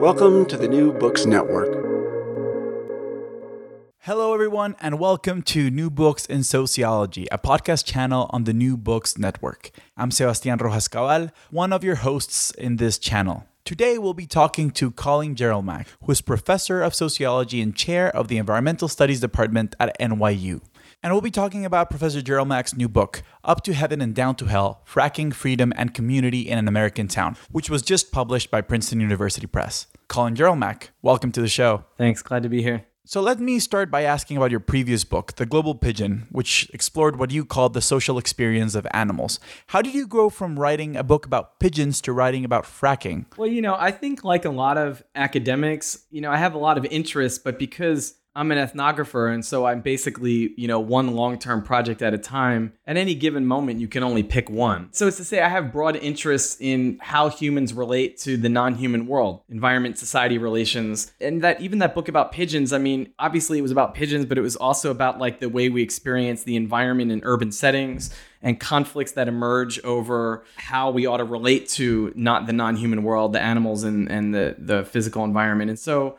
Welcome to the New Books Network. Hello, everyone, and welcome to New Books in Sociology, a podcast channel on the New Books Network. I'm Sebastian Rojas Cabal, one of your hosts in this channel. Today, we'll be talking to Colin Jerolmack, who is professor of sociology and chair of the Environmental Studies Department at NYU. And we'll be talking about Professor Jerolmack's new book, Up to Heaven and Down to Hell Fracking, Freedom, and Community in an American Town, which was just published by Princeton University Press. Colin Jerolmak, welcome to the show. Thanks, glad to be here. So let me start by asking about your previous book, The Global Pigeon, which explored what you called the social experience of animals. How did you go from writing a book about pigeons to writing about fracking? Well, you know, I think like a lot of academics, you know, I have a lot of interest, but because I'm an ethnographer, and so I'm basically, you know, one long term project at a time. At any given moment, you can only pick one. So it's to say, I have broad interests in how humans relate to the non human world, environment, society relations. And that even that book about pigeons, I mean, obviously it was about pigeons, but it was also about like the way we experience the environment in urban settings and conflicts that emerge over how we ought to relate to not the non human world, the animals, and, and the, the physical environment. And so,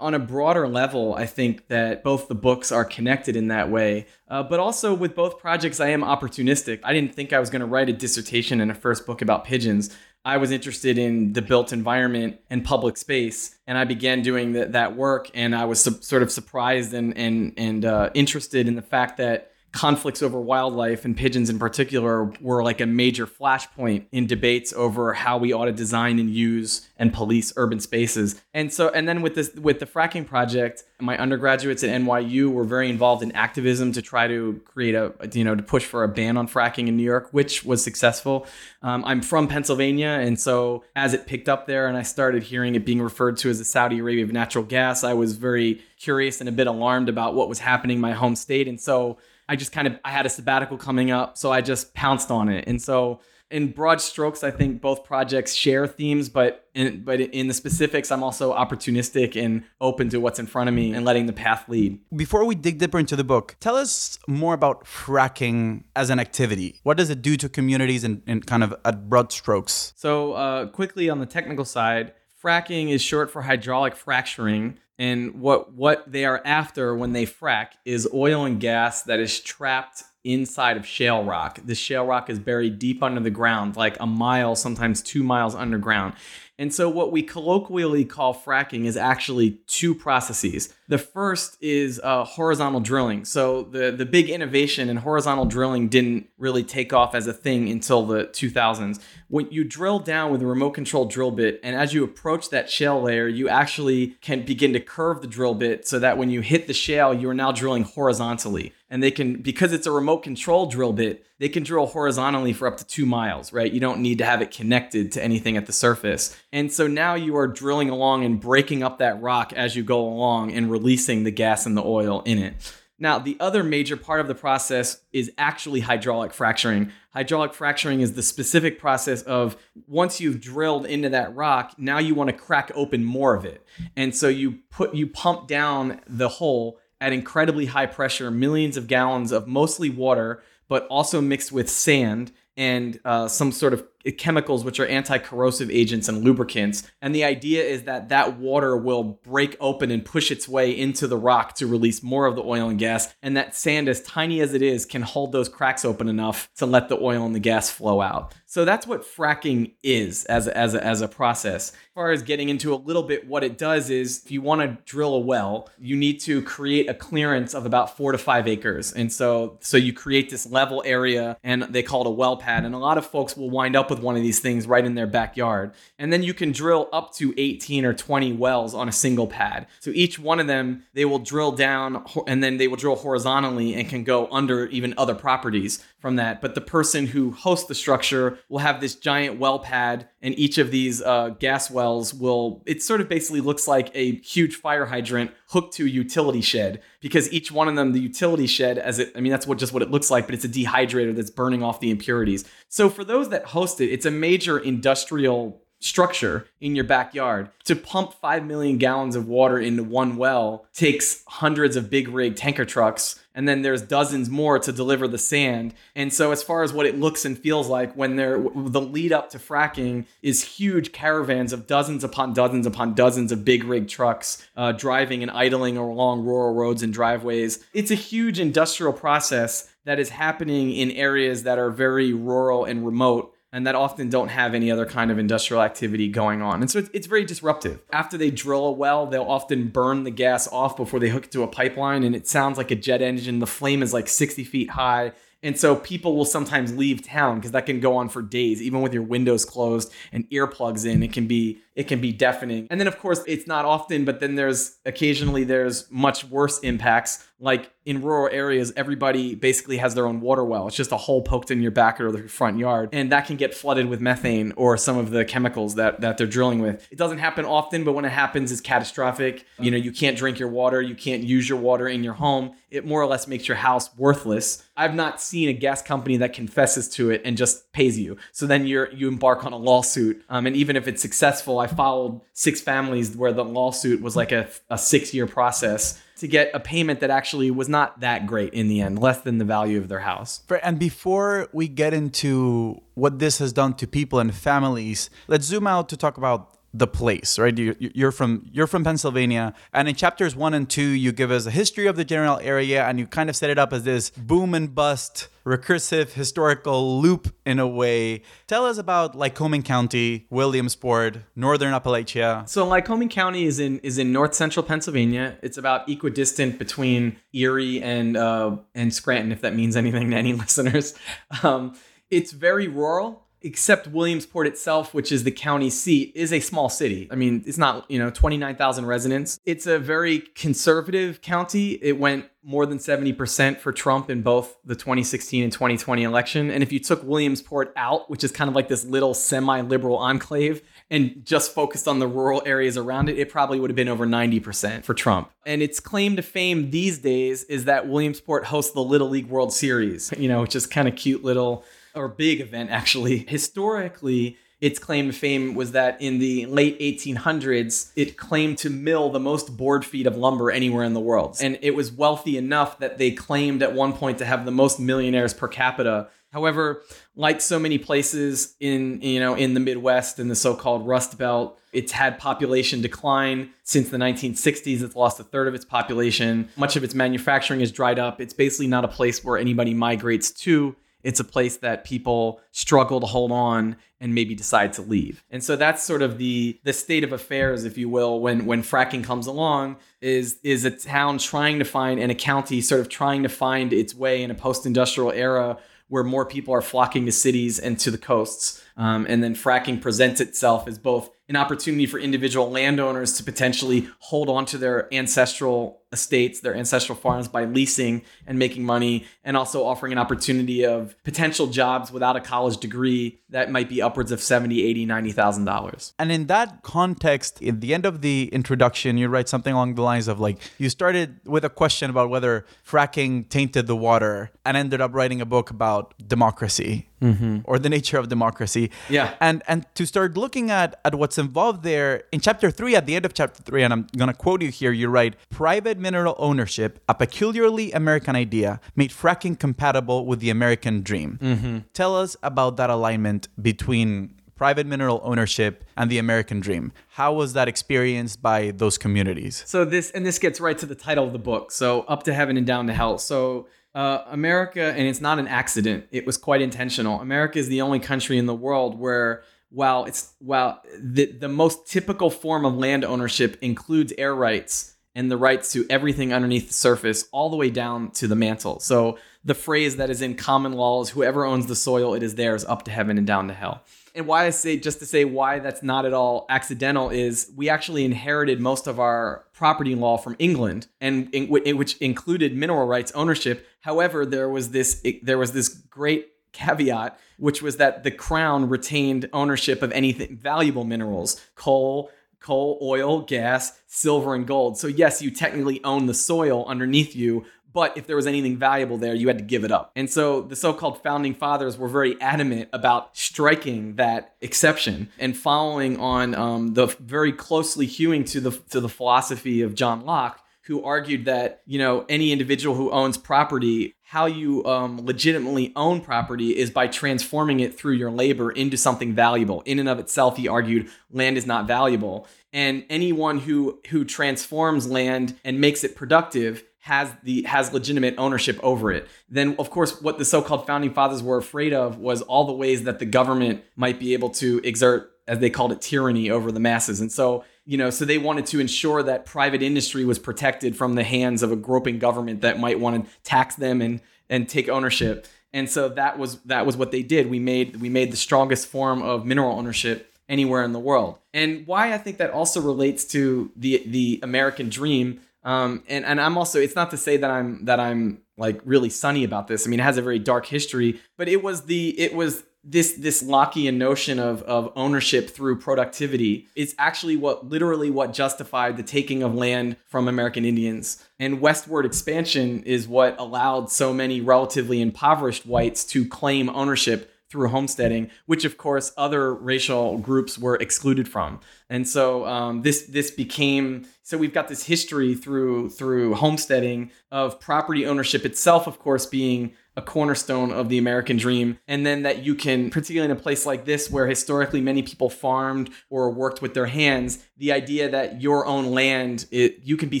on a broader level, I think that both the books are connected in that way. Uh, but also with both projects, I am opportunistic. I didn't think I was going to write a dissertation in a first book about pigeons. I was interested in the built environment and public space, and I began doing the, that work. And I was su- sort of surprised and and and uh, interested in the fact that conflicts over wildlife and pigeons in particular were like a major flashpoint in debates over how we ought to design and use and police urban spaces. And so and then with this with the fracking project, my undergraduates at NYU were very involved in activism to try to create a you know to push for a ban on fracking in New York, which was successful. Um, I'm from Pennsylvania, and so as it picked up there, and I started hearing it being referred to as the Saudi Arabia of natural gas, I was very curious and a bit alarmed about what was happening in my home state, and so I just kind of I had a sabbatical coming up, so I just pounced on it. And so in broad strokes, I think both projects share themes, but in, but in the specifics, I'm also opportunistic and open to what's in front of me and letting the path lead. Before we dig deeper into the book, tell us more about fracking as an activity. What does it do to communities in, in kind of at broad strokes? So, uh, quickly on the technical side, fracking is short for hydraulic fracturing. And what what they are after when they frack is oil and gas that is trapped inside of shale rock. The shale rock is buried deep under the ground, like a mile, sometimes two miles underground. And so, what we colloquially call fracking is actually two processes. The first is uh, horizontal drilling. So, the, the big innovation in horizontal drilling didn't really take off as a thing until the 2000s. When you drill down with a remote control drill bit, and as you approach that shale layer, you actually can begin to curve the drill bit so that when you hit the shale, you are now drilling horizontally. And they can, because it's a remote control drill bit, they can drill horizontally for up to two miles, right? You don't need to have it connected to anything at the surface. And so now you are drilling along and breaking up that rock as you go along and releasing the gas and the oil in it. Now, the other major part of the process is actually hydraulic fracturing. Hydraulic fracturing is the specific process of once you've drilled into that rock, now you want to crack open more of it. And so you put you pump down the hole at incredibly high pressure, millions of gallons of mostly water, but also mixed with sand and uh, some sort of chemicals which are anti-corrosive agents and lubricants. And the idea is that that water will break open and push its way into the rock to release more of the oil and gas and that sand as tiny as it is can hold those cracks open enough to let the oil and the gas flow out. So that's what fracking is as a, as a, as a process. As far as getting into a little bit what it does is if you want to drill a well you need to create a clearance of about four to five acres. And so so you create this level area and they call it a well pad. And a lot of folks will wind up with one of these things right in their backyard. And then you can drill up to 18 or 20 wells on a single pad. So each one of them, they will drill down and then they will drill horizontally and can go under even other properties from that. But the person who hosts the structure will have this giant well pad, and each of these uh, gas wells will, it sort of basically looks like a huge fire hydrant hooked to a utility shed because each one of them, the utility shed, as it, I mean, that's what just what it looks like, but it's a dehydrator that's burning off the impurities. So for those that host it, it's a major industrial structure in your backyard. To pump 5 million gallons of water into one well takes hundreds of big rig tanker trucks and then there's dozens more to deliver the sand. And so as far as what it looks and feels like when they're the lead up to fracking is huge caravans of dozens upon dozens upon dozens of big rig trucks uh, driving and idling along rural roads and driveways. It's a huge industrial process that is happening in areas that are very rural and remote and that often don't have any other kind of industrial activity going on. And so it's, it's, very disruptive. After they drill a well, they'll often burn the gas off before they hook it to a pipeline, and it sounds like a jet engine. The flame is like 60 feet high. And so people will sometimes leave town because that can go on for days, even with your windows closed and earplugs in. It can be it can be deafening. And then of course it's not often, but then there's occasionally there's much worse impacts. Like in rural areas, everybody basically has their own water well. It's just a hole poked in your back or the front yard, and that can get flooded with methane or some of the chemicals that that they're drilling with. It doesn't happen often, but when it happens, it's catastrophic. You know, you can't drink your water, you can't use your water in your home. It more or less makes your house worthless. I've not seen a gas company that confesses to it and just pays you. So then you're you embark on a lawsuit, um, and even if it's successful, I followed six families where the lawsuit was like a, a six year process to get a payment that actually was not that great in the end, less than the value of their house. And before we get into what this has done to people and families, let's zoom out to talk about the place, right? You, are from you're from Pennsylvania, and in chapters one and two, you give us a history of the general area, and you kind of set it up as this boom and bust, recursive historical loop in a way. Tell us about Lycoming County, Williamsport, Northern Appalachia. So Lycoming County is in is in north central Pennsylvania. It's about equidistant between Erie and uh, and Scranton, if that means anything to any listeners. Um, it's very rural except Williamsport itself, which is the county seat, is a small city. I mean, it's not, you know, 29,000 residents. It's a very conservative county. It went more than 70% for Trump in both the 2016 and 2020 election. And if you took Williamsport out, which is kind of like this little semi liberal enclave, and just focused on the rural areas around it, it probably would have been over 90% for Trump. And its claim to fame these days is that Williamsport hosts the Little League World Series, you know, which is kind of cute little or big event actually. Historically, its claim to fame was that in the late 1800s, it claimed to mill the most board feet of lumber anywhere in the world. And it was wealthy enough that they claimed at one point to have the most millionaires per capita. However, like so many places in you know in the Midwest and the so-called Rust Belt, it's had population decline since the 1960s. It's lost a third of its population. Much of its manufacturing is dried up. It's basically not a place where anybody migrates to it's a place that people struggle to hold on and maybe decide to leave. And so that's sort of the the state of affairs, if you will, when when fracking comes along, is is a town trying to find and a county sort of trying to find its way in a post-industrial era where more people are flocking to cities and to the coasts. Um, and then fracking presents itself as both an opportunity for individual landowners to potentially hold on to their ancestral estates, their ancestral farms by leasing and making money, and also offering an opportunity of potential jobs without a college degree that might be upwards of 70, 80, 90,000 dollars. And in that context, at the end of the introduction, you write something along the lines of like, you started with a question about whether fracking tainted the water and ended up writing a book about democracy mm-hmm. or the nature of democracy. Yeah. And and to start looking at, at what's involved there, in chapter three, at the end of chapter three, and I'm going to quote you here, you write, private mineral ownership, a peculiarly American idea, made fracking compatible with the American dream. Tell us about that alignment between private mineral ownership and the American dream. How was that experienced by those communities? So this and this gets right to the title of the book. So up to heaven and down to hell. So uh, America, and it's not an accident. It was quite intentional. America is the only country in the world where, while it's while the the most typical form of land ownership includes air rights and the rights to everything underneath the surface, all the way down to the mantle. So the phrase that is in common law is whoever owns the soil, it is theirs, up to heaven and down to hell. And why I say, just to say why that's not at all accidental, is we actually inherited most of our property law from England, and in, which included mineral rights ownership. However, there was this there was this great caveat, which was that the crown retained ownership of anything valuable minerals, coal, coal, oil, gas, silver, and gold. So yes, you technically own the soil underneath you, but if there was anything valuable there, you had to give it up. And so the so called founding fathers were very adamant about striking that exception and following on um, the very closely hewing to the, to the philosophy of John Locke. Who argued that you know any individual who owns property, how you um, legitimately own property is by transforming it through your labor into something valuable. In and of itself, he argued land is not valuable, and anyone who who transforms land and makes it productive has the has legitimate ownership over it. Then of course what the so-called founding fathers were afraid of was all the ways that the government might be able to exert as they called it tyranny over the masses. And so, you know, so they wanted to ensure that private industry was protected from the hands of a groping government that might want to tax them and and take ownership. And so that was that was what they did. We made we made the strongest form of mineral ownership anywhere in the world. And why I think that also relates to the the American dream um, and and I'm also it's not to say that I'm that I'm like really sunny about this. I mean, it has a very dark history, but it was the it was this this Lockean notion of of ownership through productivity is actually what literally what justified the taking of land from American Indians. And westward expansion is what allowed so many relatively impoverished whites to claim ownership through homesteading, which of course other racial groups were excluded from. And so um, this this became so we've got this history through through homesteading of property ownership itself, of course, being a cornerstone of the American dream. And then that you can, particularly in a place like this where historically many people farmed or worked with their hands, the idea that your own land, it, you can be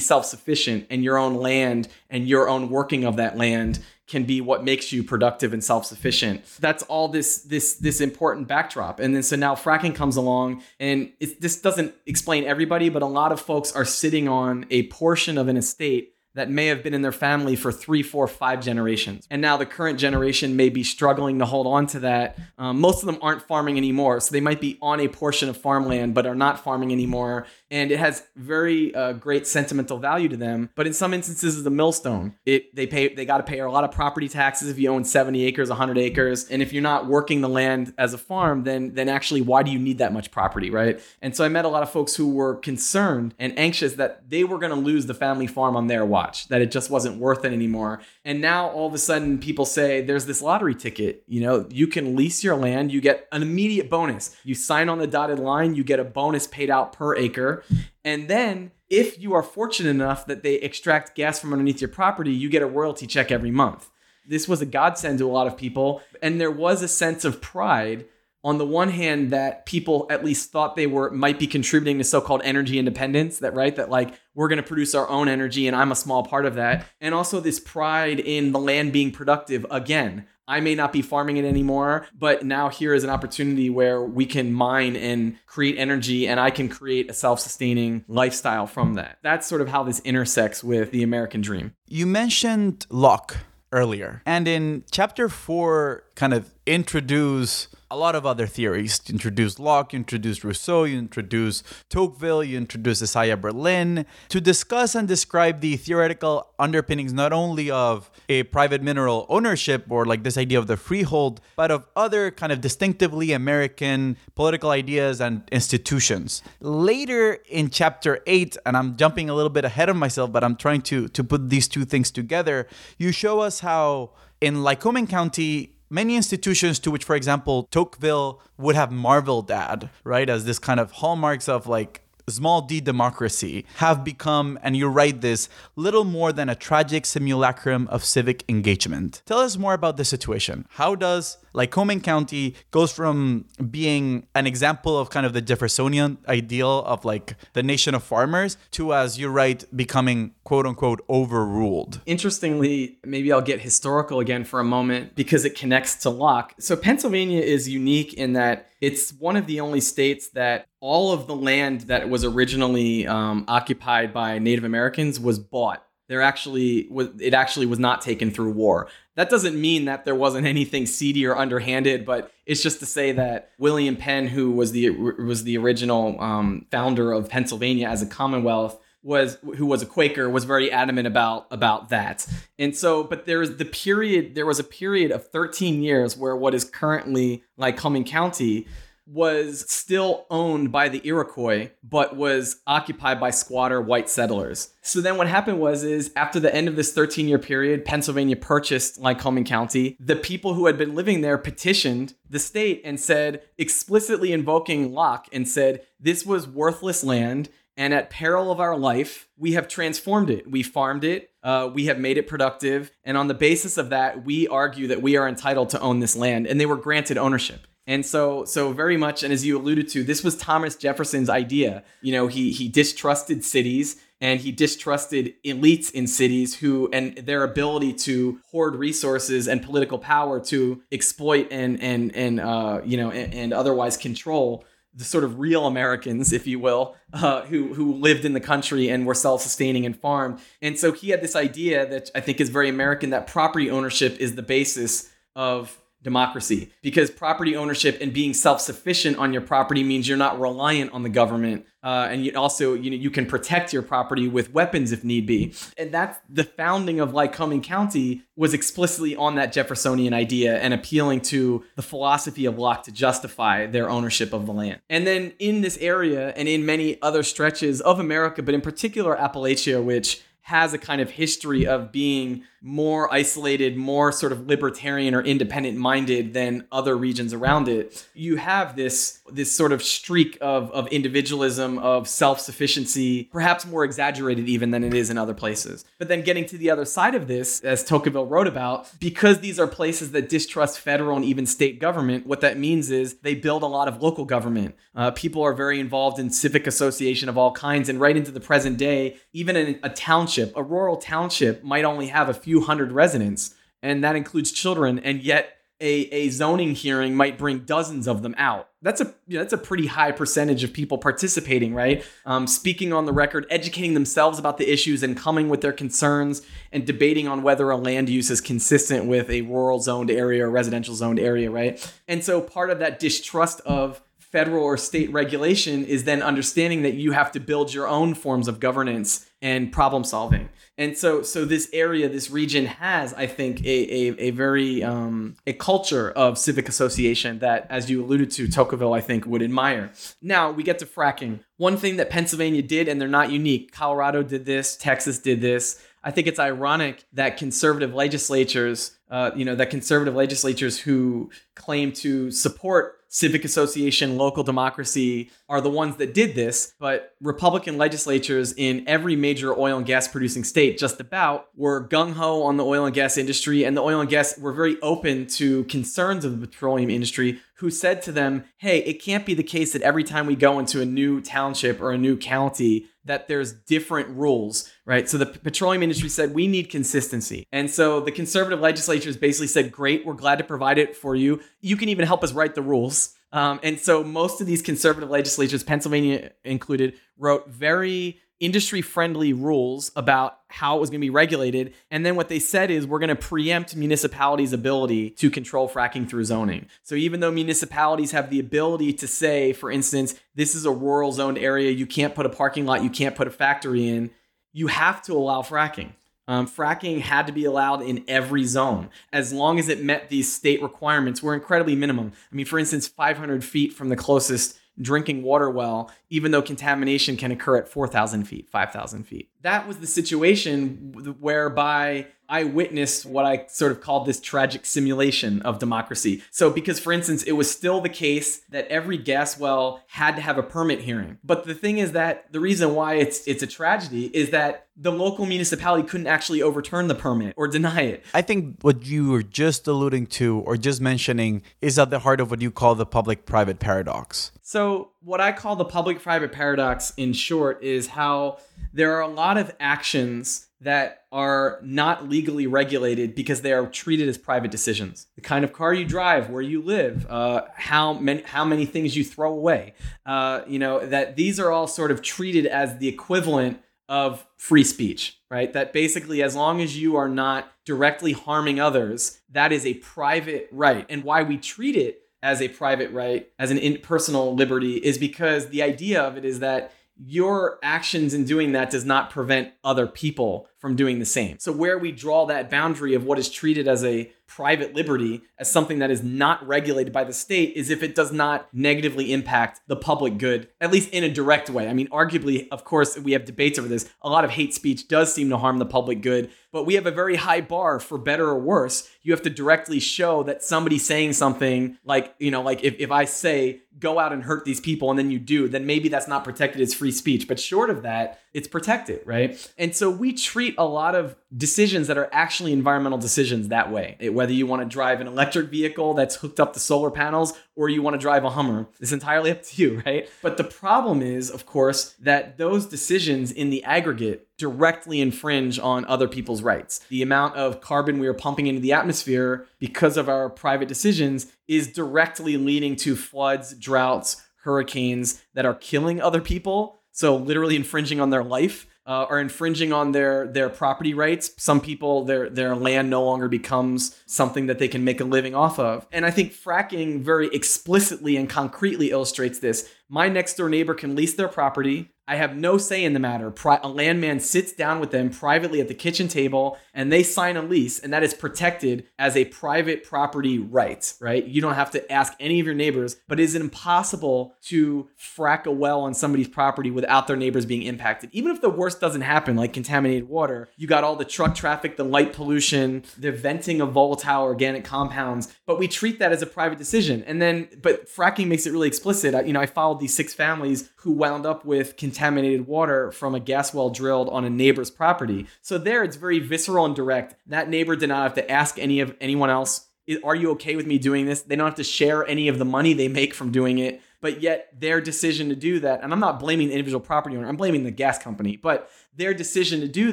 self sufficient and your own land and your own working of that land can be what makes you productive and self-sufficient. That's all this this this important backdrop. And then so now fracking comes along and this doesn't explain everybody, but a lot of folks are sitting on a portion of an estate that may have been in their family for three, four, five generations. And now the current generation may be struggling to hold on to that. Um, most of them aren't farming anymore. So they might be on a portion of farmland, but are not farming anymore. And it has very uh, great sentimental value to them. But in some instances, it's a millstone. It they pay they got to pay a lot of property taxes if you own 70 acres, 100 acres, and if you're not working the land as a farm, then then actually why do you need that much property, right? And so I met a lot of folks who were concerned and anxious that they were going to lose the family farm on their watch, that it just wasn't worth it anymore. And now all of a sudden people say there's this lottery ticket, you know, you can lease your land, you get an immediate bonus. You sign on the dotted line, you get a bonus paid out per acre. And then if you are fortunate enough that they extract gas from underneath your property, you get a royalty check every month. This was a godsend to a lot of people. And there was a sense of pride on the one hand that people at least thought they were might be contributing to so-called energy independence that right that like we're going to produce our own energy and i'm a small part of that and also this pride in the land being productive again I may not be farming it anymore, but now here is an opportunity where we can mine and create energy and I can create a self sustaining lifestyle from that. That's sort of how this intersects with the American dream. You mentioned Locke earlier. And in chapter four, kind of introduce a lot of other theories. You introduce Locke, you introduce Rousseau, you introduce Tocqueville, you introduce Isaiah Berlin to discuss and describe the theoretical underpinnings not only of a private mineral ownership or like this idea of the freehold, but of other kind of distinctively American political ideas and institutions. Later in chapter 8, and I'm jumping a little bit ahead of myself, but I'm trying to to put these two things together, you show us how in Lycoming County many institutions to which, for example, Tocqueville would have marveled at, right, as this kind of hallmarks of like small d democracy have become, and you write this, little more than a tragic simulacrum of civic engagement. Tell us more about the situation. How does Lycoming County goes from being an example of kind of the Jeffersonian ideal of like the nation of farmers to, as you write, becoming quote unquote overruled. Interestingly, maybe I'll get historical again for a moment because it connects to Locke. So Pennsylvania is unique in that it's one of the only states that all of the land that was originally um, occupied by Native Americans was bought. There actually was it actually was not taken through war. That doesn't mean that there wasn't anything seedy or underhanded, but it's just to say that William Penn, who was the was the original um, founder of Pennsylvania as a Commonwealth, was who was a Quaker was very adamant about about that. And so, but there is the period. There was a period of 13 years where what is currently Lycoming County was still owned by the Iroquois, but was occupied by squatter white settlers. So then what happened was is after the end of this 13 year period, Pennsylvania purchased Lycoming County. The people who had been living there petitioned the state and said, explicitly invoking Locke, and said, this was worthless land and at peril of our life, we have transformed it. We farmed it. Uh, we have made it productive. And on the basis of that, we argue that we are entitled to own this land. And they were granted ownership. And so, so very much, and as you alluded to, this was Thomas Jefferson's idea. You know, he he distrusted cities and he distrusted elites in cities who and their ability to hoard resources and political power to exploit and and and uh, you know and, and otherwise control the sort of real Americans, if you will, uh, who who lived in the country and were self-sustaining and farmed. And so he had this idea that I think is very American that property ownership is the basis of democracy. Because property ownership and being self-sufficient on your property means you're not reliant on the government uh, and you also you know you can protect your property with weapons if need be. And that's the founding of lycoming county was explicitly on that jeffersonian idea and appealing to the philosophy of locke to justify their ownership of the land. And then in this area and in many other stretches of america but in particular appalachia which has a kind of history of being more isolated, more sort of libertarian or independent minded than other regions around it. You have this this sort of streak of, of individualism, of self-sufficiency, perhaps more exaggerated even than it is in other places. But then getting to the other side of this, as Tocqueville wrote about, because these are places that distrust federal and even state government, what that means is they build a lot of local government. Uh, people are very involved in civic association of all kinds, and right into the present day, even in a township, a rural township might only have a few few hundred residents, and that includes children, and yet a, a zoning hearing might bring dozens of them out. That's a you know, that's a pretty high percentage of people participating, right? Um, speaking on the record, educating themselves about the issues, and coming with their concerns, and debating on whether a land use is consistent with a rural zoned area or residential zoned area, right? And so part of that distrust of federal or state regulation is then understanding that you have to build your own forms of governance and problem solving. And so, so this area, this region has, I think, a, a, a very um, a culture of civic association that, as you alluded to, Tocqueville, I think, would admire. Now we get to fracking. One thing that Pennsylvania did, and they're not unique. Colorado did this. Texas did this. I think it's ironic that conservative legislatures, uh, you know, that conservative legislatures who claim to support civic association, local democracy are the ones that did this, but Republican legislatures in every major oil and gas producing state, just about, were gung ho on the oil and gas industry, and the oil and gas were very open to concerns of the petroleum industry, who said to them, hey, it can't be the case that every time we go into a new township or a new county, that there's different rules, right? So the petroleum industry said we need consistency. And so the conservative legislatures basically said, great, we're glad to provide it for you. You can even help us write the rules. Um, and so most of these conservative legislatures, Pennsylvania included, wrote very industry friendly rules about how it was going to be regulated. And then what they said is we're going to preempt municipalities' ability to control fracking through zoning. So even though municipalities have the ability to say, for instance, this is a rural zoned area, you can't put a parking lot, you can't put a factory in, you have to allow fracking. Um, fracking had to be allowed in every zone as long as it met these state requirements were incredibly minimum. I mean, for instance, 500 feet from the closest drinking water well, even though contamination can occur at 4,000 feet, 5,000 feet. That was the situation whereby I witnessed what I sort of called this tragic simulation of democracy. So, because for instance, it was still the case that every gas well had to have a permit hearing. But the thing is that the reason why it's it's a tragedy is that the local municipality couldn't actually overturn the permit or deny it. I think what you were just alluding to or just mentioning is at the heart of what you call the public private paradox. So, what I call the public private paradox in short is how there are a lot of actions that are not legally regulated because they are treated as private decisions. The kind of car you drive, where you live, uh, how many how many things you throw away. Uh, you know that these are all sort of treated as the equivalent of free speech, right? That basically, as long as you are not directly harming others, that is a private right. And why we treat it as a private right, as an personal liberty, is because the idea of it is that your actions in doing that does not prevent other people from doing the same. So, where we draw that boundary of what is treated as a private liberty as something that is not regulated by the state is if it does not negatively impact the public good, at least in a direct way. I mean, arguably, of course, we have debates over this. A lot of hate speech does seem to harm the public good, but we have a very high bar for better or worse. You have to directly show that somebody saying something like, you know, like if, if I say, go out and hurt these people and then you do, then maybe that's not protected as free speech. But short of that, it's protected, right? And so we treat a lot of decisions that are actually environmental decisions that way. It, whether you want to drive an electric vehicle that's hooked up to solar panels or you want to drive a Hummer, it's entirely up to you, right? But the problem is, of course, that those decisions in the aggregate directly infringe on other people's rights. The amount of carbon we are pumping into the atmosphere because of our private decisions is directly leading to floods, droughts, hurricanes that are killing other people so literally infringing on their life uh, are infringing on their their property rights. Some people their their land no longer becomes something that they can make a living off of. And I think fracking very explicitly and concretely illustrates this. My next door neighbor can lease their property. I have no say in the matter. Pri- a landman sits down with them privately at the kitchen table and they sign a lease, and that is protected as a private property right, right? You don't have to ask any of your neighbors, but is it impossible to frack a well on somebody's property without their neighbors being impacted? Even if the worst doesn't happen, like contaminated water, you got all the truck traffic, the light pollution, the venting of volatile organic compounds, but we treat that as a private decision. And then, but fracking makes it really explicit. You know, I followed these six families who wound up with contaminated water from a gas well drilled on a neighbor's property. So there it's very visceral and direct. That neighbor did not have to ask any of anyone else, are you okay with me doing this? They don't have to share any of the money they make from doing it. But yet their decision to do that, and I'm not blaming the individual property owner, I'm blaming the gas company, but their decision to do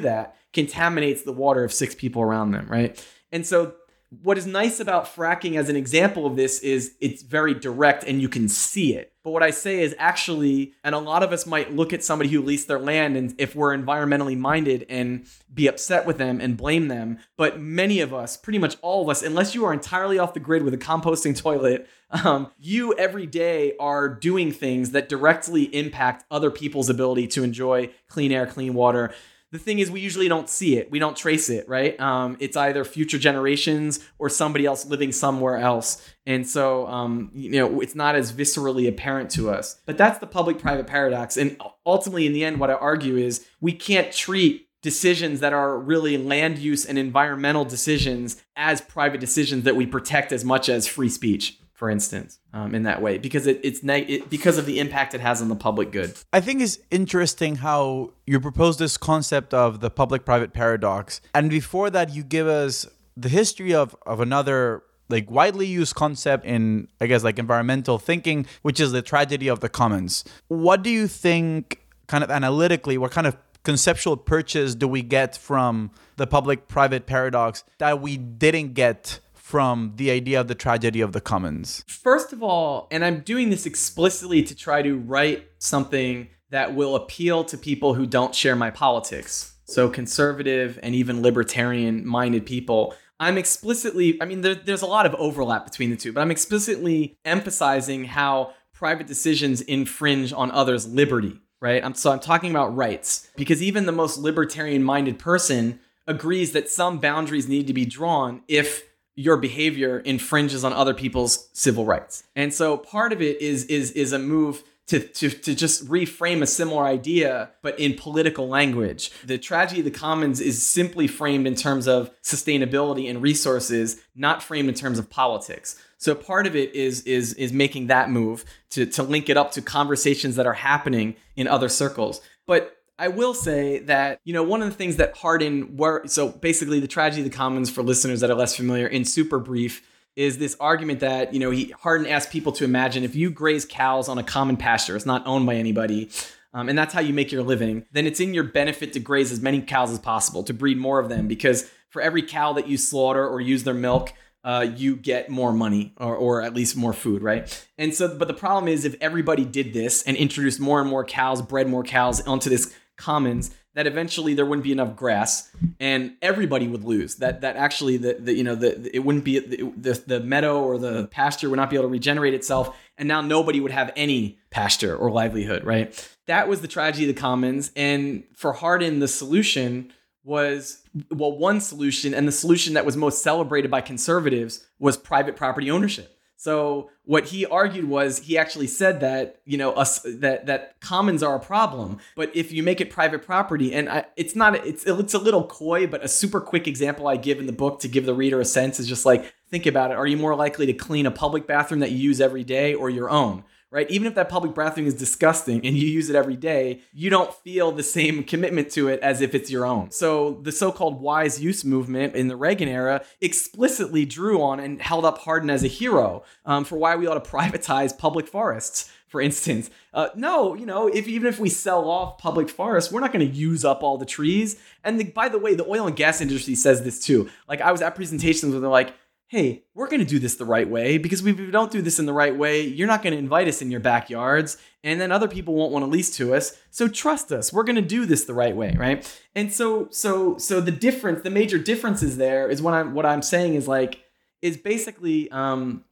that contaminates the water of six people around them, right? And so what is nice about fracking as an example of this is it's very direct and you can see it. But what I say is actually, and a lot of us might look at somebody who leased their land and if we're environmentally minded and be upset with them and blame them. But many of us, pretty much all of us, unless you are entirely off the grid with a composting toilet, um, you every day are doing things that directly impact other people's ability to enjoy clean air, clean water the thing is we usually don't see it. We don't trace it right? Um, it's either future generations or somebody else living somewhere else. And so um, you know it's not as viscerally apparent to us. But that's the public private paradox. And ultimately in the end what i argue is we can't treat decisions that are really land use and environmental decisions as private decisions that we protect as much as free speech for instance, um, in that way because it, it's neg- it, because of the impact it has on the public good. I think it's interesting how you propose this concept of the public-private paradox, and before that, you give us the history of of another like widely used concept in I guess like environmental thinking, which is the tragedy of the commons. What do you think, kind of analytically, what kind of conceptual purchase do we get from the public-private paradox that we didn't get? From the idea of the tragedy of the commons? First of all, and I'm doing this explicitly to try to write something that will appeal to people who don't share my politics. So, conservative and even libertarian minded people. I'm explicitly, I mean, there, there's a lot of overlap between the two, but I'm explicitly emphasizing how private decisions infringe on others' liberty, right? I'm, so I'm talking about rights because even the most libertarian minded person agrees that some boundaries need to be drawn if your behavior infringes on other people's civil rights. And so part of it is is is a move to, to, to just reframe a similar idea, but in political language. The tragedy of the commons is simply framed in terms of sustainability and resources, not framed in terms of politics. So part of it is is is making that move to, to link it up to conversations that are happening in other circles. But I will say that, you know, one of the things that Hardin were so basically the tragedy of the commons for listeners that are less familiar in super brief is this argument that, you know, he Hardin asked people to imagine if you graze cows on a common pasture, it's not owned by anybody, um, and that's how you make your living, then it's in your benefit to graze as many cows as possible, to breed more of them, because for every cow that you slaughter or use their milk, uh, you get more money or, or at least more food, right? And so, but the problem is if everybody did this and introduced more and more cows, bred more cows onto this commons that eventually there wouldn't be enough grass and everybody would lose. That that actually the, the you know the, it wouldn't be the, the, the meadow or the pasture would not be able to regenerate itself and now nobody would have any pasture or livelihood right? That was the tragedy of the commons and for hardin the solution was well one solution and the solution that was most celebrated by conservatives was private property ownership so what he argued was he actually said that you know us that that commons are a problem, but if you make it private property, and I, it's not it's it's a little coy, but a super quick example I give in the book to give the reader a sense is just like think about it. Are you more likely to clean a public bathroom that you use every day or your own? Right? Even if that public bathroom is disgusting and you use it every day, you don't feel the same commitment to it as if it's your own. So the so-called wise use movement in the Reagan era explicitly drew on and held up Hardin as a hero um, for why we ought to privatize public forests. For instance, uh, no, you know, if even if we sell off public forests, we're not going to use up all the trees. And the, by the way, the oil and gas industry says this too. Like I was at presentations where they're like, hey, we're going to do this the right way because if we don't do this in the right way, you're not going to invite us in your backyards and then other people won't want to lease to us. So trust us. We're going to do this the right way, right? And so so so the difference, the major differences there is what I'm what I'm saying is like is basically um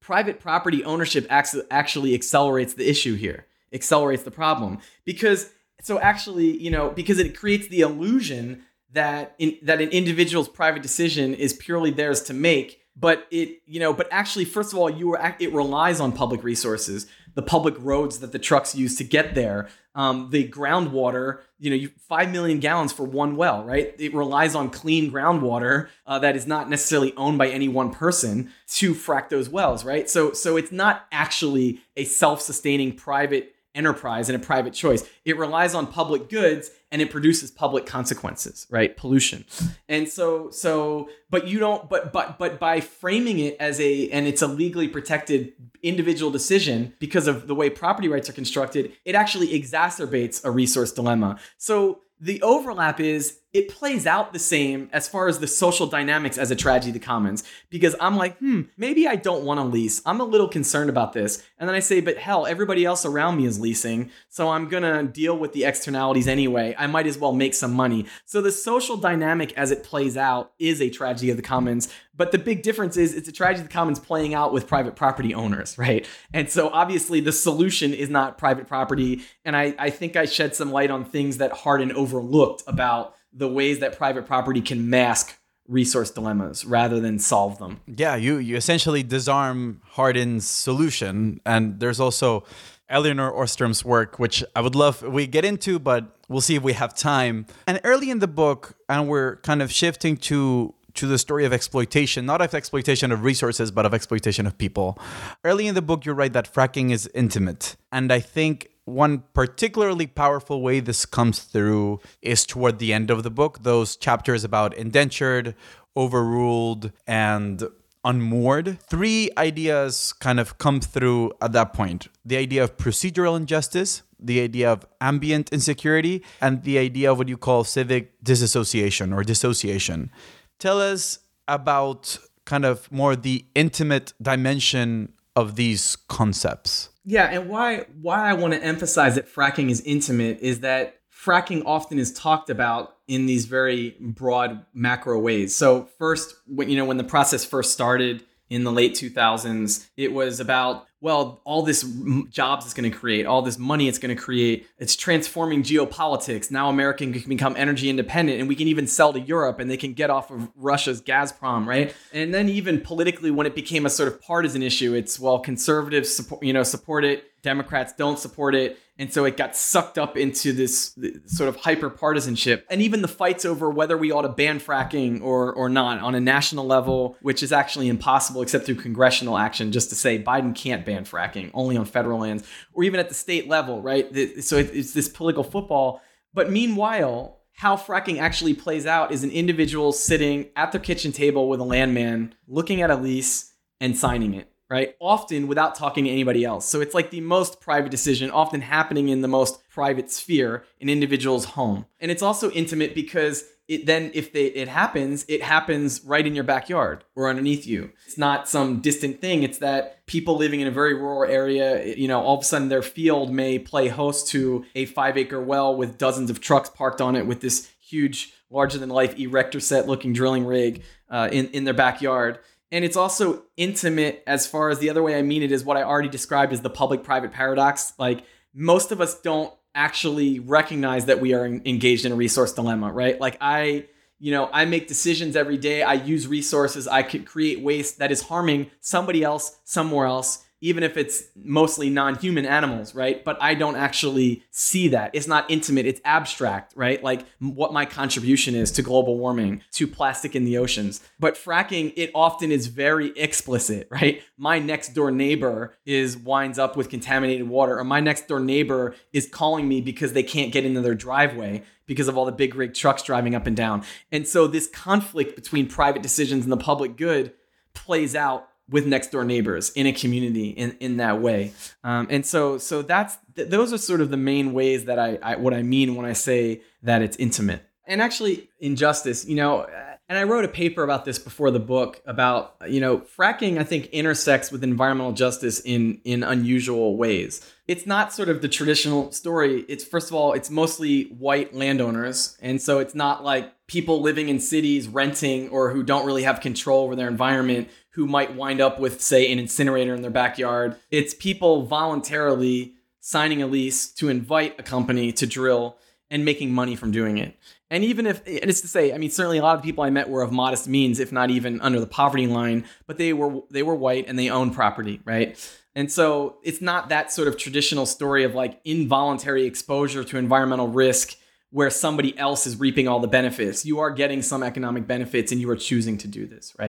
private property ownership actually accelerates the issue here. Accelerates the problem because so actually, you know, because it creates the illusion that in, that an individual's private decision is purely theirs to make but it you know but actually first of all you are it relies on public resources the public roads that the trucks use to get there um, the groundwater you know you, 5 million gallons for one well right it relies on clean groundwater uh, that is not necessarily owned by any one person to frack those wells right so so it's not actually a self-sustaining private enterprise and a private choice. It relies on public goods and it produces public consequences, right? Pollution. And so so but you don't but but but by framing it as a and it's a legally protected individual decision because of the way property rights are constructed, it actually exacerbates a resource dilemma. So the overlap is it plays out the same as far as the social dynamics as a tragedy of the commons. Because i'm like hmm maybe i don't want to lease. I'm a little concerned about this. And then i say but hell everybody else around me is leasing. So i'm gonna deal with the externalities anyway. I might as well make some money. So the social dynamic as it plays out is a tragedy of the commons. But the big difference is it's a tragedy of the commons playing out with private property owners right? And so obviously the solution is not private property. And i, I think i shed some light on things that hardin overlooked about the ways that private property can mask resource dilemmas rather than solve them. Yeah, you you essentially disarm Hardin's solution, and there's also Elinor Ostrom's work, which I would love we get into, but we'll see if we have time. And early in the book, and we're kind of shifting to to the story of exploitation, not of exploitation of resources, but of exploitation of people. Early in the book, you write that fracking is intimate, and I think one particularly powerful way this comes through is toward the end of the book, those chapters about indentured, overruled, and unmoored. Three ideas kind of come through at that point the idea of procedural injustice, the idea of ambient insecurity, and the idea of what you call civic disassociation or dissociation. Tell us about kind of more the intimate dimension of these concepts. Yeah, and why why I want to emphasize that fracking is intimate is that fracking often is talked about in these very broad macro ways. So first, when you know when the process first started in the late 2000s, it was about well, all this jobs it's going to create, all this money it's going to create. It's transforming geopolitics. Now America can become energy independent and we can even sell to Europe and they can get off of Russia's Gazprom, right? And then even politically when it became a sort of partisan issue, it's well conservatives support, you know, support it, Democrats don't support it. And so it got sucked up into this sort of hyper partisanship. And even the fights over whether we ought to ban fracking or, or not on a national level, which is actually impossible except through congressional action, just to say Biden can't ban fracking, only on federal lands, or even at the state level, right? So it's this political football. But meanwhile, how fracking actually plays out is an individual sitting at their kitchen table with a landman, looking at a lease and signing it right? Often without talking to anybody else. So it's like the most private decision, often happening in the most private sphere, an individual's home. And it's also intimate because it then if they, it happens, it happens right in your backyard or underneath you. It's not some distant thing. It's that people living in a very rural area, you know, all of a sudden their field may play host to a five acre well with dozens of trucks parked on it with this huge, larger than life erector set looking drilling rig uh, in, in their backyard and it's also intimate as far as the other way I mean it is what I already described as the public private paradox. Like most of us don't actually recognize that we are engaged in a resource dilemma, right? Like I, you know, I make decisions every day. I use resources. I could create waste that is harming somebody else somewhere else even if it's mostly non-human animals, right? But I don't actually see that. It's not intimate, it's abstract, right? Like what my contribution is to global warming, to plastic in the oceans. But fracking, it often is very explicit, right? My next door neighbor is winds up with contaminated water or my next door neighbor is calling me because they can't get into their driveway because of all the big rig trucks driving up and down. And so this conflict between private decisions and the public good plays out with next door neighbors in a community in, in that way. Um, and so so that's th- those are sort of the main ways that I, I what i mean when i say that it's intimate. And actually injustice you know and i wrote a paper about this before the book about you know fracking i think intersects with environmental justice in in unusual ways it's not sort of the traditional story it's first of all it's mostly white landowners and so it's not like people living in cities renting or who don't really have control over their environment who might wind up with, say, an incinerator in their backyard. It's people voluntarily signing a lease to invite a company to drill and making money from doing it. And even if, and it's to say, I mean, certainly a lot of the people I met were of modest means, if not even under the poverty line, but they were they were white and they owned property, right? And so it's not that sort of traditional story of like involuntary exposure to environmental risk where somebody else is reaping all the benefits. You are getting some economic benefits and you are choosing to do this, right?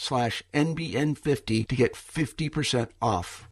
slash NBN50 to get 50% off.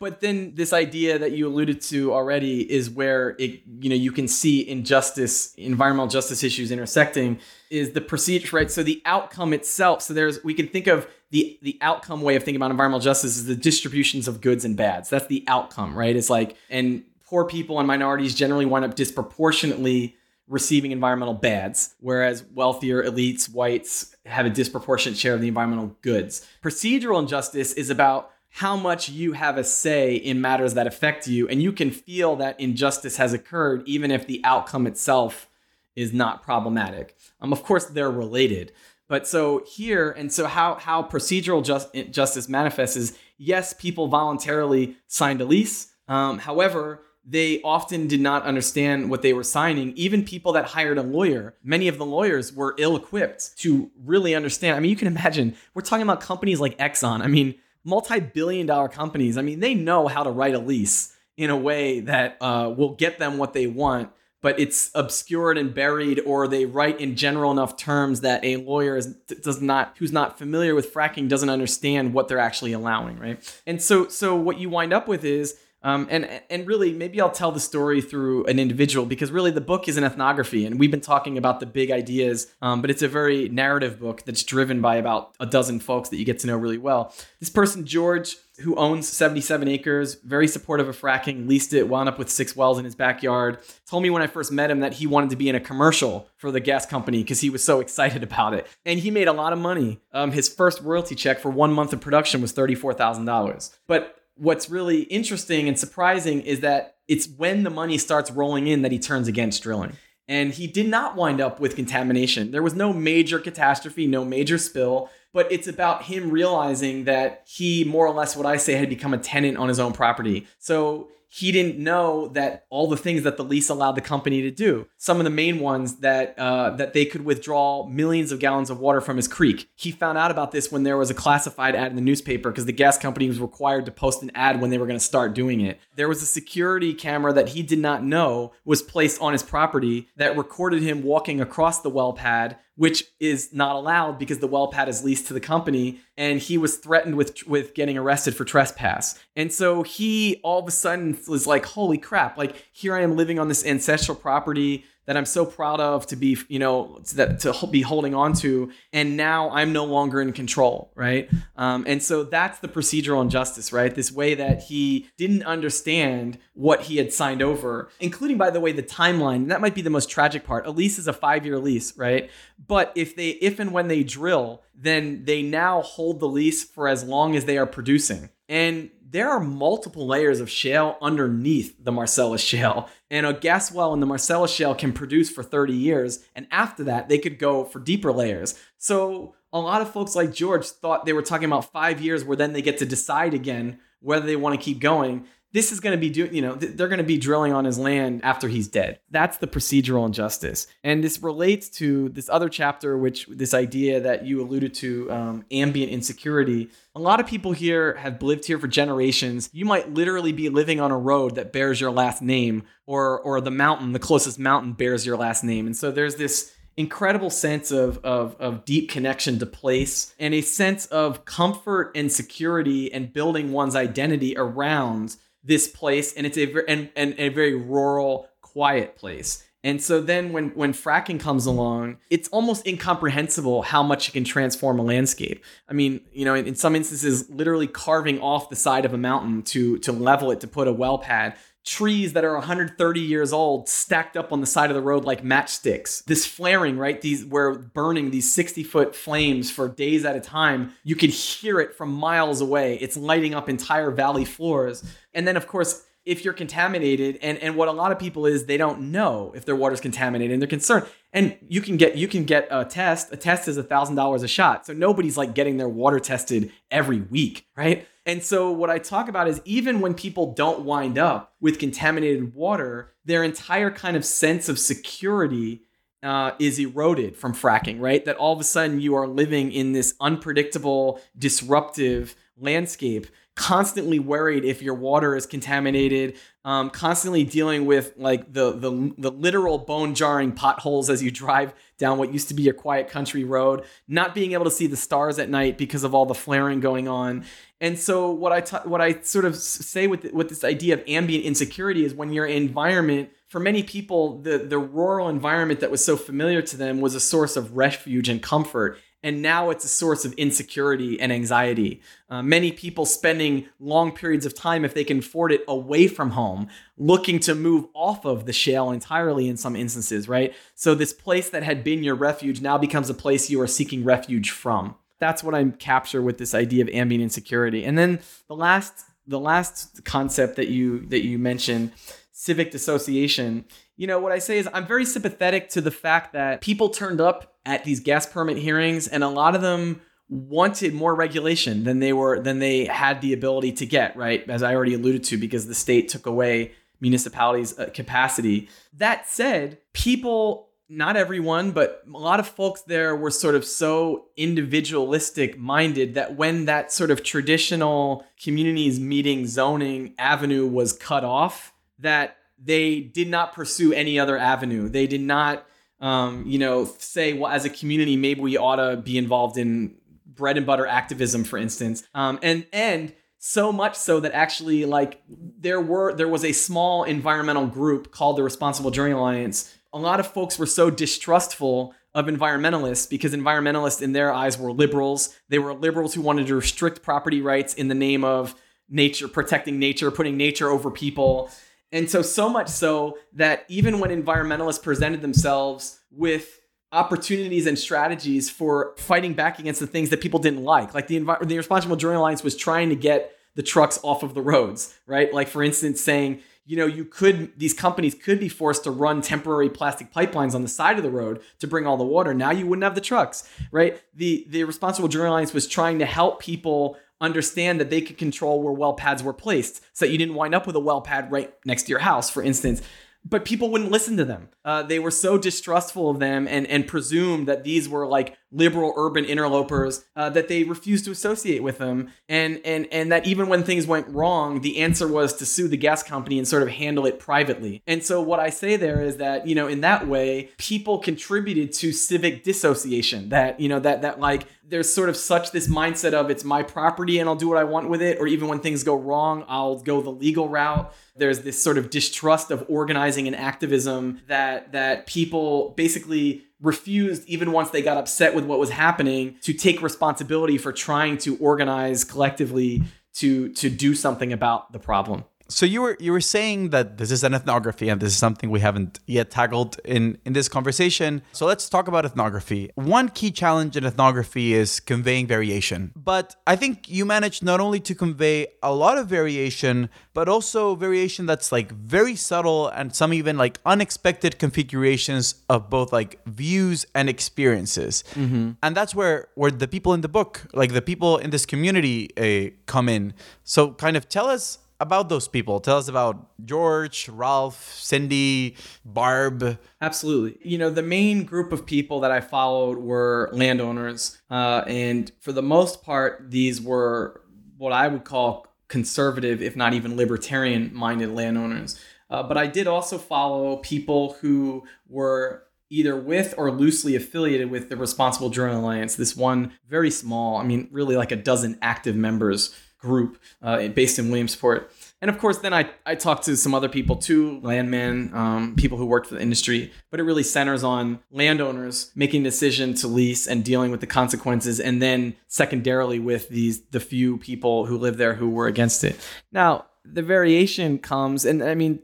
But then this idea that you alluded to already is where it, you know, you can see injustice, environmental justice issues intersecting is the procedure, right? So the outcome itself. So there's, we can think of the, the outcome way of thinking about environmental justice is the distributions of goods and bads. That's the outcome, right? It's like, and poor people and minorities generally wind up disproportionately receiving environmental bads, whereas wealthier elites, whites, have a disproportionate share of the environmental goods. Procedural injustice is about how much you have a say in matters that affect you, and you can feel that injustice has occurred even if the outcome itself is not problematic. Um, of course, they're related. But so here, and so how, how procedural just, justice manifests is yes, people voluntarily signed a lease Um, however, they often did not understand what they were signing. Even people that hired a lawyer, many of the lawyers were ill equipped to really understand. I mean, you can imagine, we're talking about companies like Exxon. I mean, multi billion dollar companies. I mean, they know how to write a lease in a way that uh, will get them what they want but it's obscured and buried or they write in general enough terms that a lawyer is, does not who's not familiar with fracking doesn't understand what they're actually allowing right and so so what you wind up with is um, and and really, maybe I'll tell the story through an individual because really the book is an ethnography, and we've been talking about the big ideas, um, but it's a very narrative book that's driven by about a dozen folks that you get to know really well. This person, George, who owns 77 acres, very supportive of fracking, leased it, wound up with six wells in his backyard. Told me when I first met him that he wanted to be in a commercial for the gas company because he was so excited about it. And he made a lot of money. Um, his first royalty check for one month of production was $34,000. But what's really interesting and surprising is that it's when the money starts rolling in that he turns against drilling. And he did not wind up with contamination. There was no major catastrophe, no major spill, but it's about him realizing that he, more or less, what I say, had become a tenant on his own property. So he didn't know that all the things that the lease allowed the company to do. Some of the main ones that uh, that they could withdraw millions of gallons of water from his creek. He found out about this when there was a classified ad in the newspaper because the gas company was required to post an ad when they were going to start doing it. There was a security camera that he did not know was placed on his property that recorded him walking across the well pad which is not allowed because the well pad is leased to the company and he was threatened with with getting arrested for trespass. And so he all of a sudden was like holy crap like here i am living on this ancestral property that I'm so proud of to be, you know, that to be holding on to, and now I'm no longer in control, right? Um, and so that's the procedural injustice, right? This way that he didn't understand what he had signed over, including, by the way, the timeline. That might be the most tragic part. A lease is a five-year lease, right? But if they, if and when they drill, then they now hold the lease for as long as they are producing. And there are multiple layers of shale underneath the Marcellus Shale. And a gas well in the Marcellus Shale can produce for 30 years. And after that, they could go for deeper layers. So a lot of folks like George thought they were talking about five years where then they get to decide again whether they want to keep going this is going to be doing, you know, they're going to be drilling on his land after he's dead. That's the procedural injustice. And this relates to this other chapter, which this idea that you alluded to, um, ambient insecurity. A lot of people here have lived here for generations. You might literally be living on a road that bears your last name, or or the mountain, the closest mountain bears your last name. And so there's this incredible sense of, of, of deep connection to place and a sense of comfort and security and building one's identity around this place and it's a and, and a very rural quiet place and so then when when fracking comes along it's almost incomprehensible how much it can transform a landscape i mean you know in, in some instances literally carving off the side of a mountain to to level it to put a well pad trees that are 130 years old stacked up on the side of the road like matchsticks. This flaring, right? These where burning these 60 foot flames for days at a time. You could hear it from miles away. It's lighting up entire valley floors. And then, of course, if you're contaminated and and what a lot of people is they don't know if their water's contaminated and they're concerned. And you can get you can get a test. A test is a thousand dollars a shot. So nobody's like getting their water tested every week right? And so, what I talk about is even when people don't wind up with contaminated water, their entire kind of sense of security uh, is eroded from fracking, right? That all of a sudden you are living in this unpredictable, disruptive landscape constantly worried if your water is contaminated, um, constantly dealing with like the, the the literal bone jarring potholes as you drive down what used to be a quiet country road, not being able to see the stars at night because of all the flaring going on. And so what I what I sort of say with with this idea of ambient insecurity is when your environment for many people the the rural environment that was so familiar to them was a source of refuge and comfort and now it's a source of insecurity and anxiety. Uh, many people spending long periods of time, if they can afford it, away from home, looking to move off of the shale entirely in some instances, right? So, this place that had been your refuge now becomes a place you are seeking refuge from. That's what I capture with this idea of ambient insecurity. And then the last, the last concept that you that you mentioned, civic dissociation. You know what I say is I'm very sympathetic to the fact that people turned up at these gas permit hearings, and a lot of them wanted more regulation than they were than they had the ability to get, right? As I already alluded to because the state took away municipalities' uh, capacity. That said, people not everyone, but a lot of folks there were sort of so individualistic minded that when that sort of traditional communities meeting zoning avenue was cut off, that they did not pursue any other avenue. They did not, um, you know, say, well, as a community, maybe we ought to be involved in bread and butter activism, for instance. Um, and and so much so that actually, like, there were there was a small environmental group called the Responsible Drilling Alliance a lot of folks were so distrustful of environmentalists because environmentalists in their eyes were liberals. They were liberals who wanted to restrict property rights in the name of nature, protecting nature, putting nature over people. And so, so much so that even when environmentalists presented themselves with opportunities and strategies for fighting back against the things that people didn't like, like the, Envi- the Responsible Drilling Alliance was trying to get the trucks off of the roads, right? Like, for instance, saying, you know, you could these companies could be forced to run temporary plastic pipelines on the side of the road to bring all the water. Now you wouldn't have the trucks, right? The the Responsible Drilling Alliance was trying to help people understand that they could control where well pads were placed so that you didn't wind up with a well pad right next to your house, for instance but people wouldn't listen to them. Uh, they were so distrustful of them and and presumed that these were like liberal urban interlopers uh, that they refused to associate with them. And and and that even when things went wrong, the answer was to sue the gas company and sort of handle it privately. And so what I say there is that you know in that way, people contributed to civic dissociation. That you know that that like there's sort of such this mindset of it's my property and I'll do what I want with it, or even when things go wrong, I'll go the legal route there's this sort of distrust of organizing and activism that that people basically refused even once they got upset with what was happening to take responsibility for trying to organize collectively to to do something about the problem so you were you were saying that this is an ethnography and this is something we haven't yet tackled in in this conversation. So let's talk about ethnography. One key challenge in ethnography is conveying variation. But I think you managed not only to convey a lot of variation, but also variation that's like very subtle and some even like unexpected configurations of both like views and experiences. Mm-hmm. And that's where where the people in the book, like the people in this community uh, come in. So kind of tell us about those people. Tell us about George, Ralph, Cindy, Barb. Absolutely. You know, the main group of people that I followed were landowners. Uh, and for the most part, these were what I would call conservative, if not even libertarian minded landowners. Uh, but I did also follow people who were either with or loosely affiliated with the Responsible Drilling Alliance, this one very small, I mean, really like a dozen active members group uh, based in Williamsport. And of course, then I, I talked to some other people too, landmen, um, people who worked for the industry, but it really centers on landowners making decision to lease and dealing with the consequences, and then secondarily with these the few people who live there who were against it. Now, the variation comes, and I mean,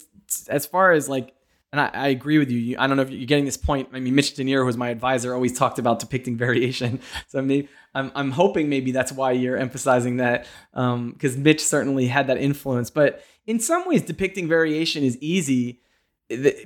as far as like and I, I, agree with you. I don't know if you're getting this point. I mean, Mitch Duneier, who's my advisor, always talked about depicting variation. So maybe I'm, I'm hoping maybe that's why you're emphasizing that, because um, Mitch certainly had that influence. But in some ways, depicting variation is easy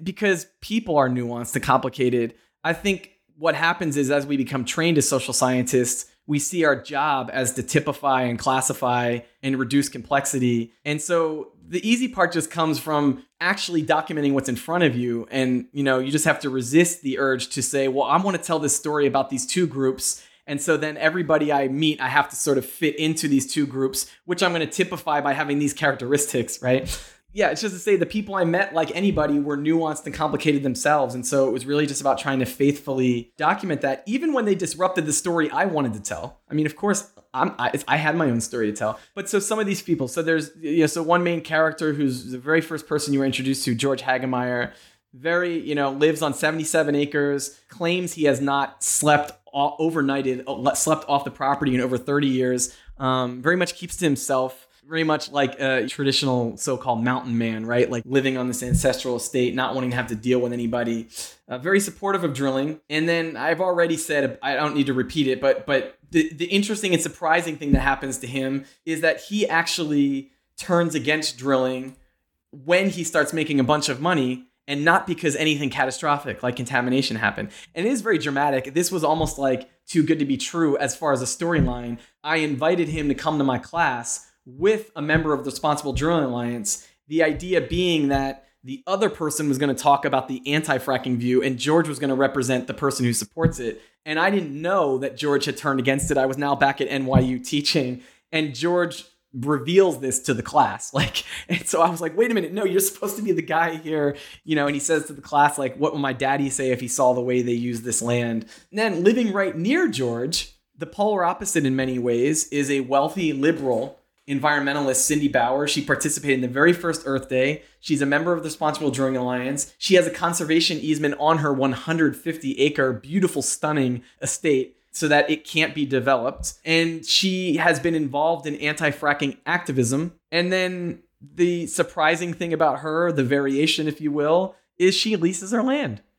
because people are nuanced and complicated. I think what happens is as we become trained as social scientists, we see our job as to typify and classify and reduce complexity. And so the easy part just comes from actually documenting what's in front of you. And, you know, you just have to resist the urge to say, well, I want to tell this story about these two groups. And so then everybody I meet, I have to sort of fit into these two groups, which I'm going to typify by having these characteristics, right? Yeah, it's just to say the people I met, like anybody, were nuanced and complicated themselves. And so it was really just about trying to faithfully document that, even when they disrupted the story I wanted to tell. I mean, of course, I'm, I, I, had my own story to tell. But so some of these people, so there's, you know, so one main character who's the very first person you were introduced to, George Hagemeyer, very, you know, lives on 77 acres, claims he has not slept overnighted, slept off the property in over 30 years, um, very much keeps to himself very much like a traditional so-called mountain man, right? Like living on this ancestral estate, not wanting to have to deal with anybody. Uh, very supportive of drilling. And then I've already said I don't need to repeat it, but but the the interesting and surprising thing that happens to him is that he actually turns against drilling when he starts making a bunch of money and not because anything catastrophic like contamination happened. And it is very dramatic. This was almost like too good to be true as far as a storyline. I invited him to come to my class with a member of the Responsible Drilling Alliance. The idea being that the other person was going to talk about the anti fracking view, and George was going to represent the person who supports it. And I didn't know that George had turned against it. I was now back at NYU teaching, and George reveals this to the class. Like, and so I was like, wait a minute, no, you're supposed to be the guy here, you know. And he says to the class, like, what would my daddy say if he saw the way they use this land? And then living right near George, the polar opposite in many ways, is a wealthy liberal environmentalist Cindy Bauer. She participated in the very first Earth Day. She's a member of the Responsible Drilling Alliance. She has a conservation easement on her 150 acre, beautiful, stunning estate so that it can't be developed. And she has been involved in anti fracking activism. And then the surprising thing about her, the variation, if you will, is she leases her land.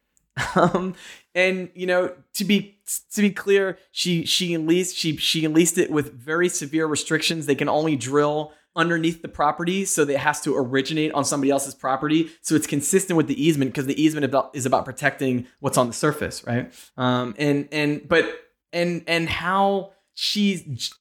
Um, and you know, to be to be clear, she she leased she she leased it with very severe restrictions. They can only drill underneath the property, so it has to originate on somebody else's property. So it's consistent with the easement because the easement about, is about protecting what's on the surface, right? Um, and and but and and how she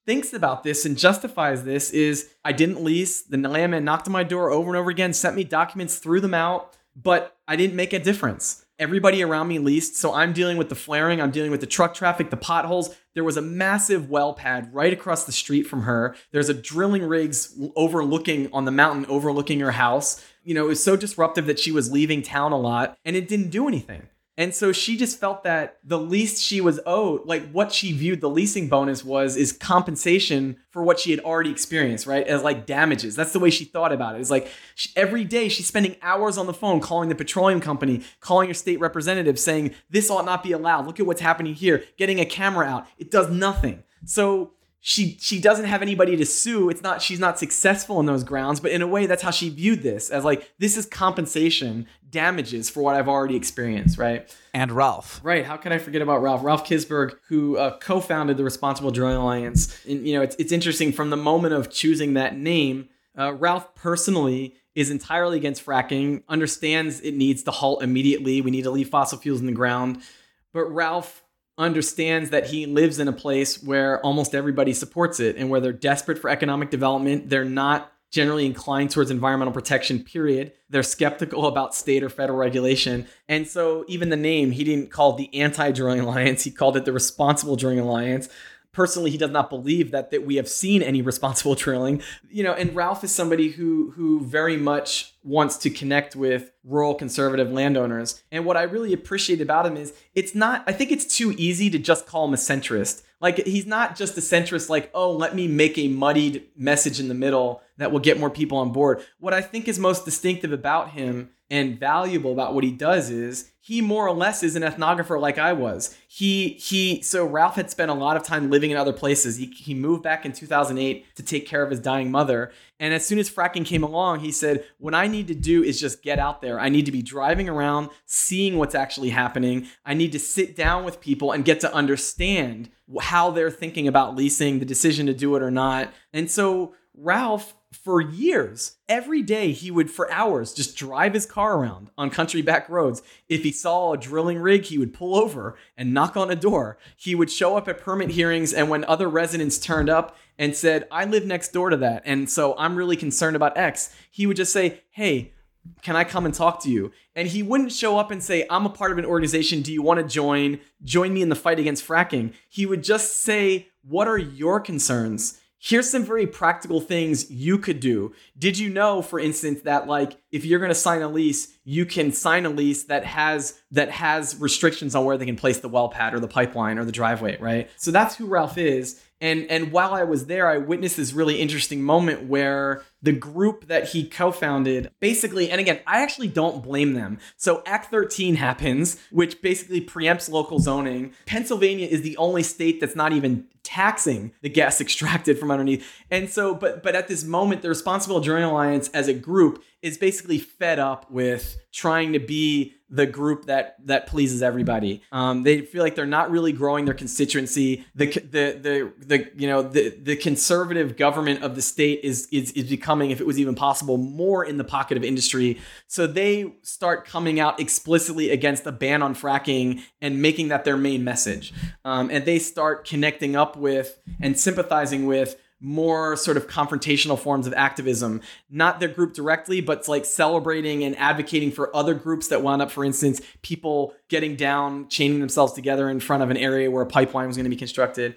thinks about this and justifies this is I didn't lease. The landman knocked on my door over and over again, sent me documents, threw them out, but I didn't make a difference. Everybody around me leased, so I'm dealing with the flaring, I'm dealing with the truck traffic, the potholes. There was a massive well pad right across the street from her. There's a drilling rigs overlooking on the mountain, overlooking her house. You know, it was so disruptive that she was leaving town a lot, and it didn't do anything. And so she just felt that the least she was owed, like what she viewed the leasing bonus was, is compensation for what she had already experienced, right? As like damages. That's the way she thought about it. It's like she, every day she's spending hours on the phone calling the petroleum company, calling her state representative, saying, This ought not be allowed. Look at what's happening here. Getting a camera out. It does nothing. So she she doesn't have anybody to sue. It's not she's not successful in those grounds, but in a way that's how she viewed this as like this is compensation, damages for what I've already experienced, right? And Ralph. Right. How can I forget about Ralph? Ralph Kisberg, who uh, co-founded the Responsible Drilling Alliance. And you know, it's it's interesting from the moment of choosing that name, uh, Ralph personally is entirely against fracking, understands it needs to halt immediately. We need to leave fossil fuels in the ground. But Ralph understands that he lives in a place where almost everybody supports it and where they're desperate for economic development. They're not generally inclined towards environmental protection, period. They're skeptical about state or federal regulation. And so, even the name, he didn't call the Anti Drilling Alliance, he called it the Responsible Drilling Alliance personally he does not believe that that we have seen any responsible drilling. You know and ralph is somebody who who very much wants to connect with rural conservative landowners. And what i really appreciate about him is it's not i think it's too easy to just call him a centrist. Like he's not just a centrist like oh let me make a muddied message in the middle that will get more people on board. What i think is most distinctive about him and valuable about what he does is he more or less is an ethnographer like I was. He he so Ralph had spent a lot of time living in other places. He he moved back in 2008 to take care of his dying mother. And as soon as fracking came along, he said, "What I need to do is just get out there. I need to be driving around, seeing what's actually happening. I need to sit down with people and get to understand how they're thinking about leasing, the decision to do it or not." And so Ralph for years, every day he would, for hours, just drive his car around on country back roads. If he saw a drilling rig, he would pull over and knock on a door. He would show up at permit hearings, and when other residents turned up and said, I live next door to that, and so I'm really concerned about X, he would just say, Hey, can I come and talk to you? And he wouldn't show up and say, I'm a part of an organization. Do you want to join? Join me in the fight against fracking. He would just say, What are your concerns? Here's some very practical things you could do. Did you know, for instance, that like if you're going to sign a lease, you can sign a lease that has that has restrictions on where they can place the well pad or the pipeline or the driveway, right? So that's who Ralph is. And and while I was there, I witnessed this really interesting moment where the group that he co-founded basically, and again, I actually don't blame them. So Act 13 happens, which basically preempts local zoning. Pennsylvania is the only state that's not even taxing the gas extracted from underneath. And so, but but at this moment, the Responsible Drilling Alliance as a group is basically fed up with trying to be the group that that pleases everybody. Um, they feel like they're not really growing their constituency. The the the the you know the the conservative government of the state is is is becoming, if it was even possible, more in the pocket of industry. So they start coming out explicitly against a ban on fracking and making that their main message. Um, and they start connecting up with and sympathizing with more sort of confrontational forms of activism, not their group directly, but like celebrating and advocating for other groups that wound up, for instance, people getting down, chaining themselves together in front of an area where a pipeline was going to be constructed.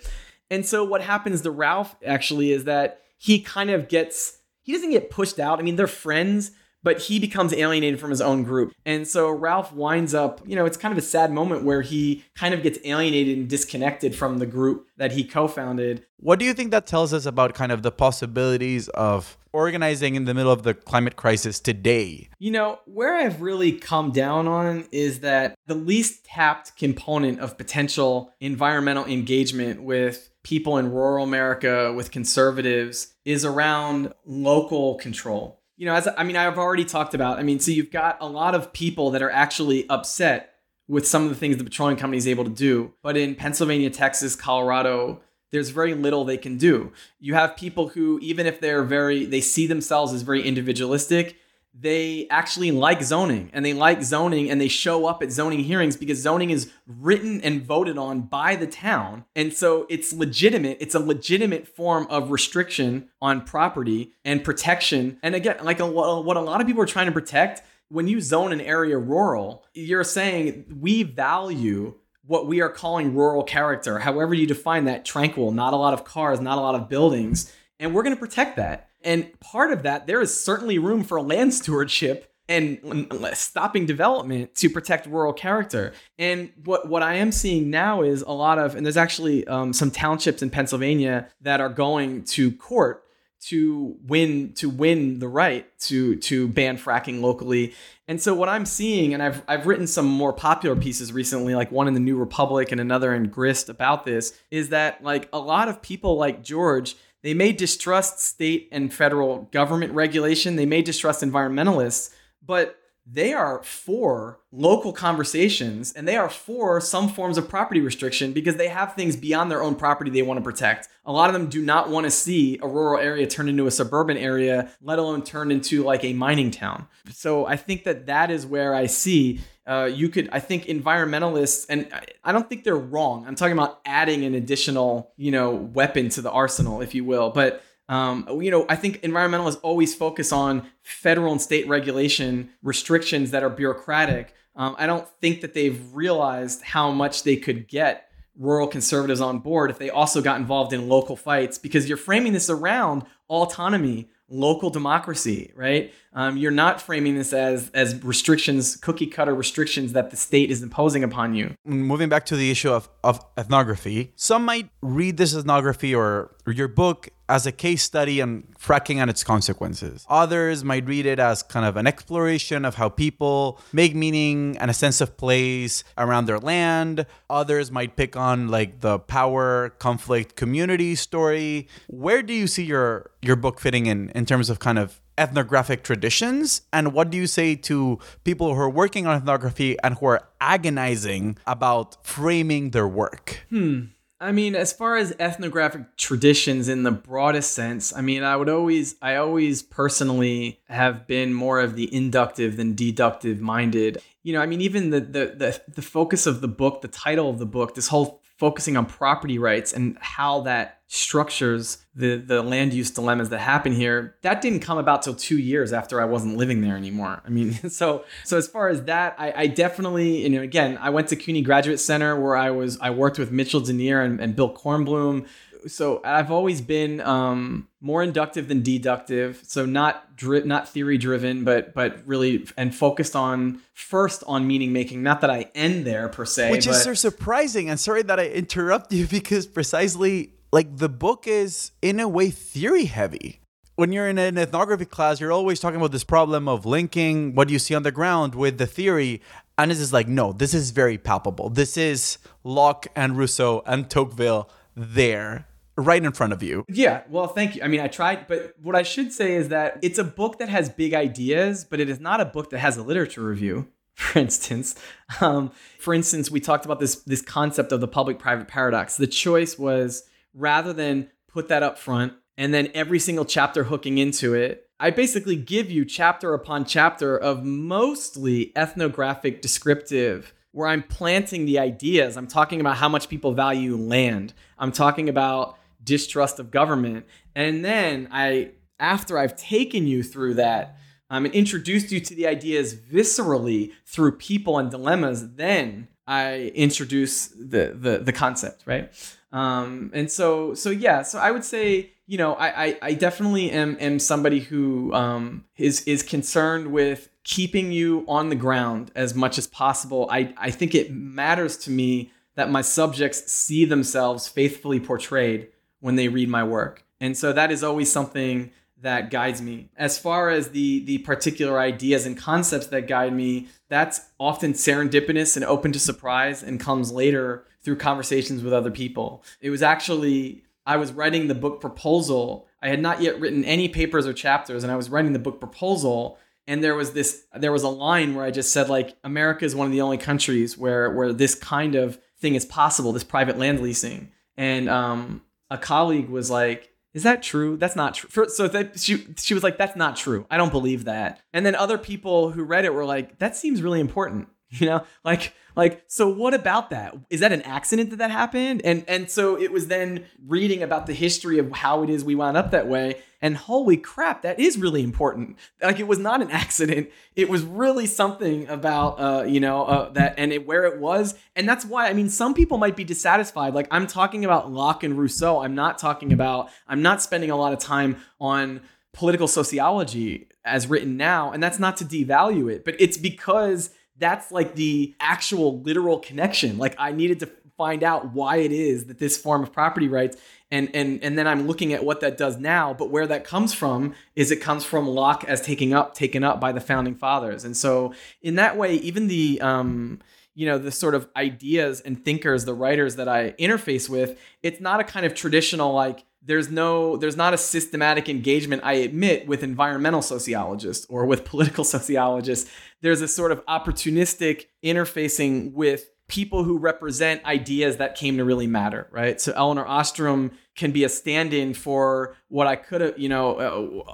And so what happens to Ralph actually is that he kind of gets, he doesn't get pushed out. I mean, they're friends, but he becomes alienated from his own group. And so Ralph winds up, you know, it's kind of a sad moment where he kind of gets alienated and disconnected from the group that he co founded. What do you think that tells us about kind of the possibilities of organizing in the middle of the climate crisis today? You know, where I've really come down on is that the least tapped component of potential environmental engagement with people in rural America, with conservatives, is around local control you know, as I mean, I've already talked about. I mean, so you've got a lot of people that are actually upset with some of the things the petroleum company is able to do. But in Pennsylvania, Texas, Colorado, there's very little they can do. You have people who, even if they're very, they see themselves as very individualistic, they actually like zoning and they like zoning and they show up at zoning hearings because zoning is written and voted on by the town. And so it's legitimate. It's a legitimate form of restriction on property and protection. And again, like a, what a lot of people are trying to protect, when you zone an area rural, you're saying we value what we are calling rural character, however you define that tranquil, not a lot of cars, not a lot of buildings. And we're going to protect that. And part of that, there is certainly room for land stewardship and stopping development to protect rural character. And what what I am seeing now is a lot of, and there's actually um, some townships in Pennsylvania that are going to court to win to win the right to to ban fracking locally. And so what I'm seeing, and I've I've written some more popular pieces recently, like one in the New Republic and another in Grist about this, is that like a lot of people like George they may distrust state and federal government regulation, they may distrust environmentalists, but they are for local conversations and they are for some forms of property restriction because they have things beyond their own property they want to protect. A lot of them do not want to see a rural area turned into a suburban area, let alone turned into like a mining town. So I think that that is where I see uh, you could i think environmentalists and i don't think they're wrong. I'm talking about adding an additional you know weapon to the arsenal if you will. But um, you know i think environmentalists always focus on federal and state regulation restrictions that are bureaucratic. Um, i don't think that they've realized how much they could get rural conservatives on board if they also got involved in local fights because you're framing this around autonomy local democracy, right? Um, you're not framing this as as restrictions, cookie cutter restrictions that the state is imposing upon you. Moving back to the issue of, of ethnography, some might read this ethnography or, or your book as a case study on fracking and its consequences. Others might read it as kind of an exploration of how people make meaning and a sense of place around their land. Others might pick on like the power conflict community story. Where do you see your your book fitting in in terms of kind of ethnographic traditions and what do you say to people who are working on ethnography and who are agonizing about framing their work? Hmm. I mean, as far as ethnographic traditions in the broadest sense, I mean, I would always, I always personally have been more of the inductive than deductive minded. You know, I mean, even the the the, the focus of the book, the title of the book, this whole focusing on property rights and how that structures the the land use dilemmas that happen here that didn't come about till two years after i wasn't living there anymore. I mean so so as far as that i, I definitely you know again i went to cuny graduate center where i was i worked with mitchell duneier and, and bill kornblum so I've always been um, more inductive than deductive. So not dri- not theory driven, but but really and focused on first on meaning making. Not that I end there per se, which is so surprising. And sorry that I interrupt you because precisely like the book is in a way theory heavy. When you're in an ethnography class, you're always talking about this problem of linking what you see on the ground with the theory. And this is like, no, this is very palpable. This is Locke and Rousseau and Tocqueville there right in front of you. Yeah, well, thank you. I mean, I tried, but what I should say is that it's a book that has big ideas, but it is not a book that has a literature review for instance. Um, for instance, we talked about this this concept of the public-private paradox. The choice was rather than put that up front and then every single chapter hooking into it, I basically give you chapter upon chapter of mostly ethnographic descriptive where I'm planting the ideas. I'm talking about how much people value land. I'm talking about distrust of government. And then I after I've taken you through that, um, and introduced you to the ideas viscerally through people and dilemmas, then I introduce the the, the concept, right? Um, and so so yeah, so I would say you know I I, I definitely am am somebody who um, is is concerned with keeping you on the ground as much as possible. I I think it matters to me that my subjects see themselves faithfully portrayed when they read my work, and so that is always something that guides me. As far as the the particular ideas and concepts that guide me, that's often serendipitous and open to surprise and comes later through conversations with other people. It was actually I was writing the book proposal. I had not yet written any papers or chapters and I was writing the book proposal and there was this there was a line where I just said like America is one of the only countries where where this kind of thing is possible, this private land leasing. And um, a colleague was like, is that true? That's not true. So she she was like, that's not true. I don't believe that. And then other people who read it were like, that seems really important. You know, like like so what about that? Is that an accident that that happened? And and so it was then reading about the history of how it is we wound up that way. And holy crap, that is really important. Like it was not an accident. It was really something about uh, you know uh, that and it, where it was. And that's why I mean some people might be dissatisfied. Like I'm talking about Locke and Rousseau. I'm not talking about. I'm not spending a lot of time on political sociology as written now. And that's not to devalue it, but it's because that's like the actual literal connection. Like I needed to find out why it is that this form of property rights and and and then I'm looking at what that does now, but where that comes from is it comes from Locke as taking up taken up by the founding fathers. And so in that way even the um you know the sort of ideas and thinkers the writers that i interface with it's not a kind of traditional like there's no there's not a systematic engagement i admit with environmental sociologists or with political sociologists there's a sort of opportunistic interfacing with people who represent ideas that came to really matter, right? So Elinor Ostrom can be a stand-in for what I could have, you know,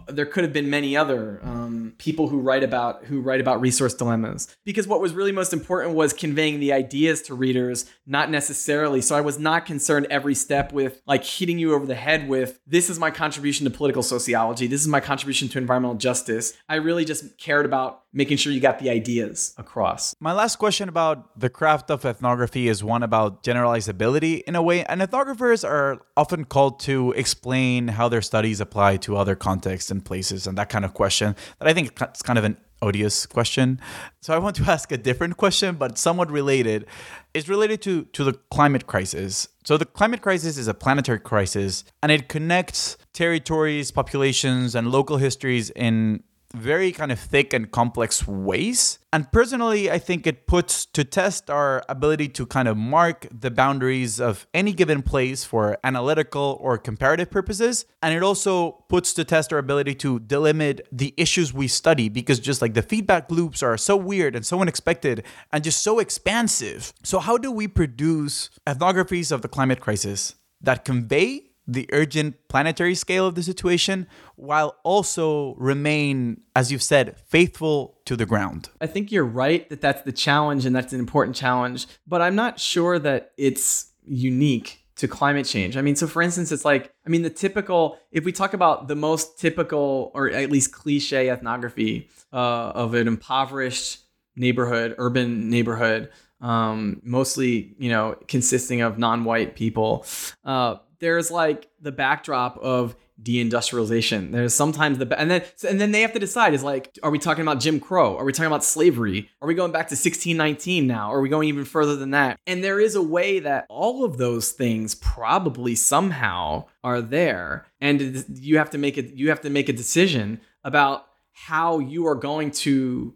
uh, there could have been many other um, people who write about who write about resource dilemmas. Because what was really most important was conveying the ideas to readers, not necessarily. So I was not concerned every step with like hitting you over the head with this is my contribution to political sociology, this is my contribution to environmental justice. I really just cared about making sure you got the ideas across. My last question about the craft of ethnography is one about generalizability in a way. And ethnographers are often called to explain how their studies apply to other contexts and places and that kind of question that I think it's kind of an odious question. So I want to ask a different question, but somewhat related. It's related to, to the climate crisis. So the climate crisis is a planetary crisis and it connects territories, populations, and local histories in very kind of thick and complex ways. And personally, I think it puts to test our ability to kind of mark the boundaries of any given place for analytical or comparative purposes. And it also puts to test our ability to delimit the issues we study because just like the feedback loops are so weird and so unexpected and just so expansive. So, how do we produce ethnographies of the climate crisis that convey the urgent planetary scale of the situation while also remain as you've said faithful to the ground i think you're right that that's the challenge and that's an important challenge but i'm not sure that it's unique to climate change. I mean, so for instance, it's like, I mean, the typical, if we talk about the most typical or at least cliche ethnography uh, of an impoverished neighborhood, urban neighborhood, um, mostly, you know, consisting of non white people, uh, there's like the backdrop of deindustrialization. There's sometimes the and then and then they have to decide is like are we talking about Jim Crow? Are we talking about slavery? Are we going back to 1619 now? Are we going even further than that? And there is a way that all of those things probably somehow are there and you have to make it you have to make a decision about how you are going to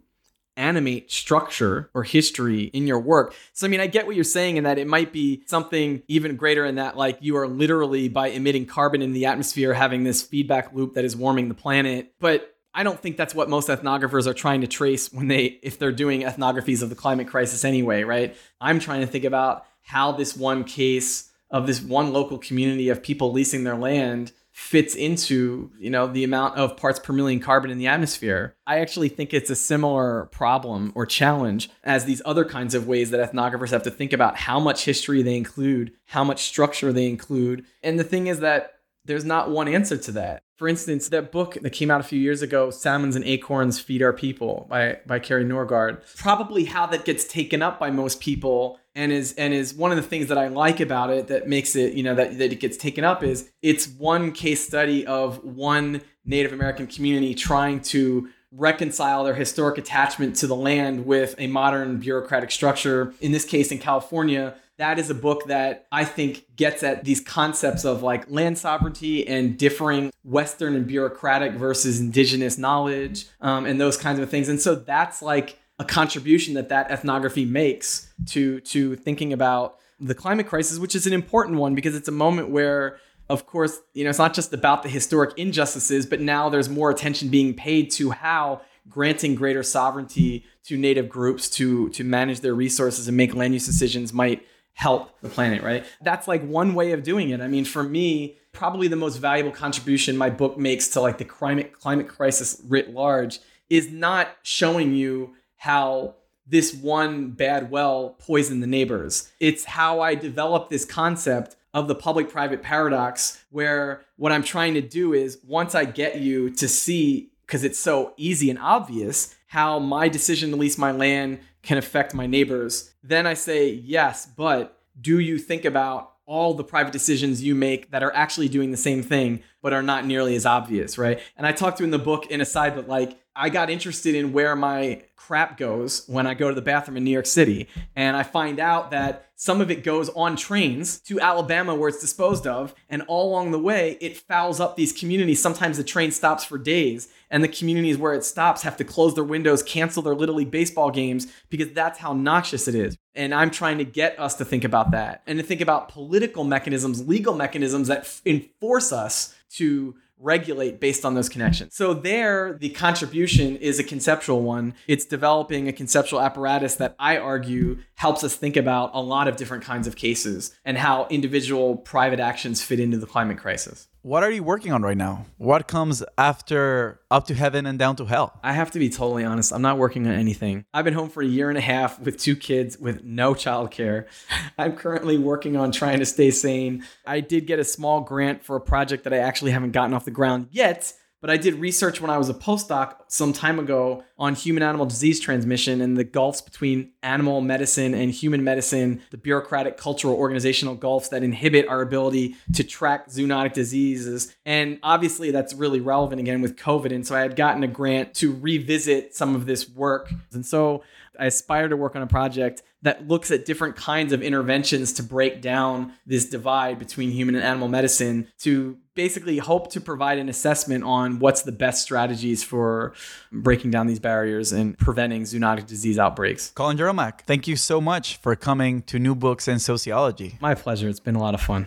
animate structure or history in your work. So, I mean, I get what you're saying in that it might be something even greater in that, like, you are literally by emitting carbon in the atmosphere having this feedback loop that is warming the planet. But I don't think that's what most ethnographers are trying to trace when they, if they're doing ethnographies of the climate crisis anyway, right? I'm trying to think about how this one case of this one local community of people leasing their land fits into you know the amount of parts per million carbon in the atmosphere. I actually think it's a similar problem or challenge as these other kinds of ways that ethnographers have to think about how much history they include how much structure they include. And the thing is that there's not one answer to that for instance, that book that came out a few years ago, Salmons and Acorns Feed Our People by, by Kari Norgaard, probably how that gets taken up by most people and is and is one of the things that I like about it that makes it, you know, that, that it gets taken up is it's one case study of one Native American community trying to reconcile their historic attachment to the land with a modern bureaucratic structure. In this case, in California, that is a book that I think gets at these concepts of like land sovereignty and differing Western and bureaucratic versus indigenous knowledge um, and those kinds of things. And so that's like a contribution that that ethnography makes to to thinking about the climate crisis, which is an important one because it's a moment where of course, you know, it's not just about the historic injustices, but now there's more attention being paid to how granting greater sovereignty to native groups to to manage their resources and make land use decisions might help the planet, right? That's like one way of doing it. I mean, for me, probably the most valuable contribution my book makes to like the climate climate crisis writ large is not showing you how this one bad well poisoned the neighbors. It's how I developed this concept of the public private paradox where what I'm trying to do is once I get you to see because it's so easy and obvious how my decision to lease my land can affect my neighbors. Then I say, yes, but do you think about all the private decisions you make that are actually doing the same thing, but are not nearly as obvious, right? And I talked to in the book in a side, but like I got interested in where my crap goes when I go to the bathroom in New York City. And I find out that some of it goes on trains to Alabama where it's disposed of. And all along the way, it fouls up these communities. Sometimes the train stops for days, and the communities where it stops have to close their windows, cancel their Little League baseball games because that's how noxious it is. And I'm trying to get us to think about that and to think about political mechanisms, legal mechanisms that f- enforce us to regulate based on those connections. So there, the contribution is a conceptual one. It's developing a conceptual apparatus that I argue helps us think about a lot of different kinds of cases and how individual private actions fit into the climate crisis. What are you working on right now? What comes after Up to Heaven and Down to Hell? I have to be totally honest. I'm not working on anything. I've been home for a year and a half with two kids with no childcare. I'm currently working on trying to stay sane. I did get a small grant for a project that I actually haven't gotten off the ground yet but I did research when I was a postdoc some time ago on human animal disease transmission and the gulfs between animal medicine and human medicine, the bureaucratic, cultural, organizational gulfs that inhibit our ability to track zoonotic diseases. And obviously, that's really relevant again with COVID. And so I had gotten a grant to revisit some of this work. And so I aspire to work on a project that looks at different kinds of interventions to break down this divide between human and animal medicine to basically hope to provide an assessment on what's the best strategies for breaking down these barriers and preventing zoonotic disease outbreaks. Colin Jerolmack, thank you so much for coming to New Books in Sociology. My pleasure. It's been a lot of fun.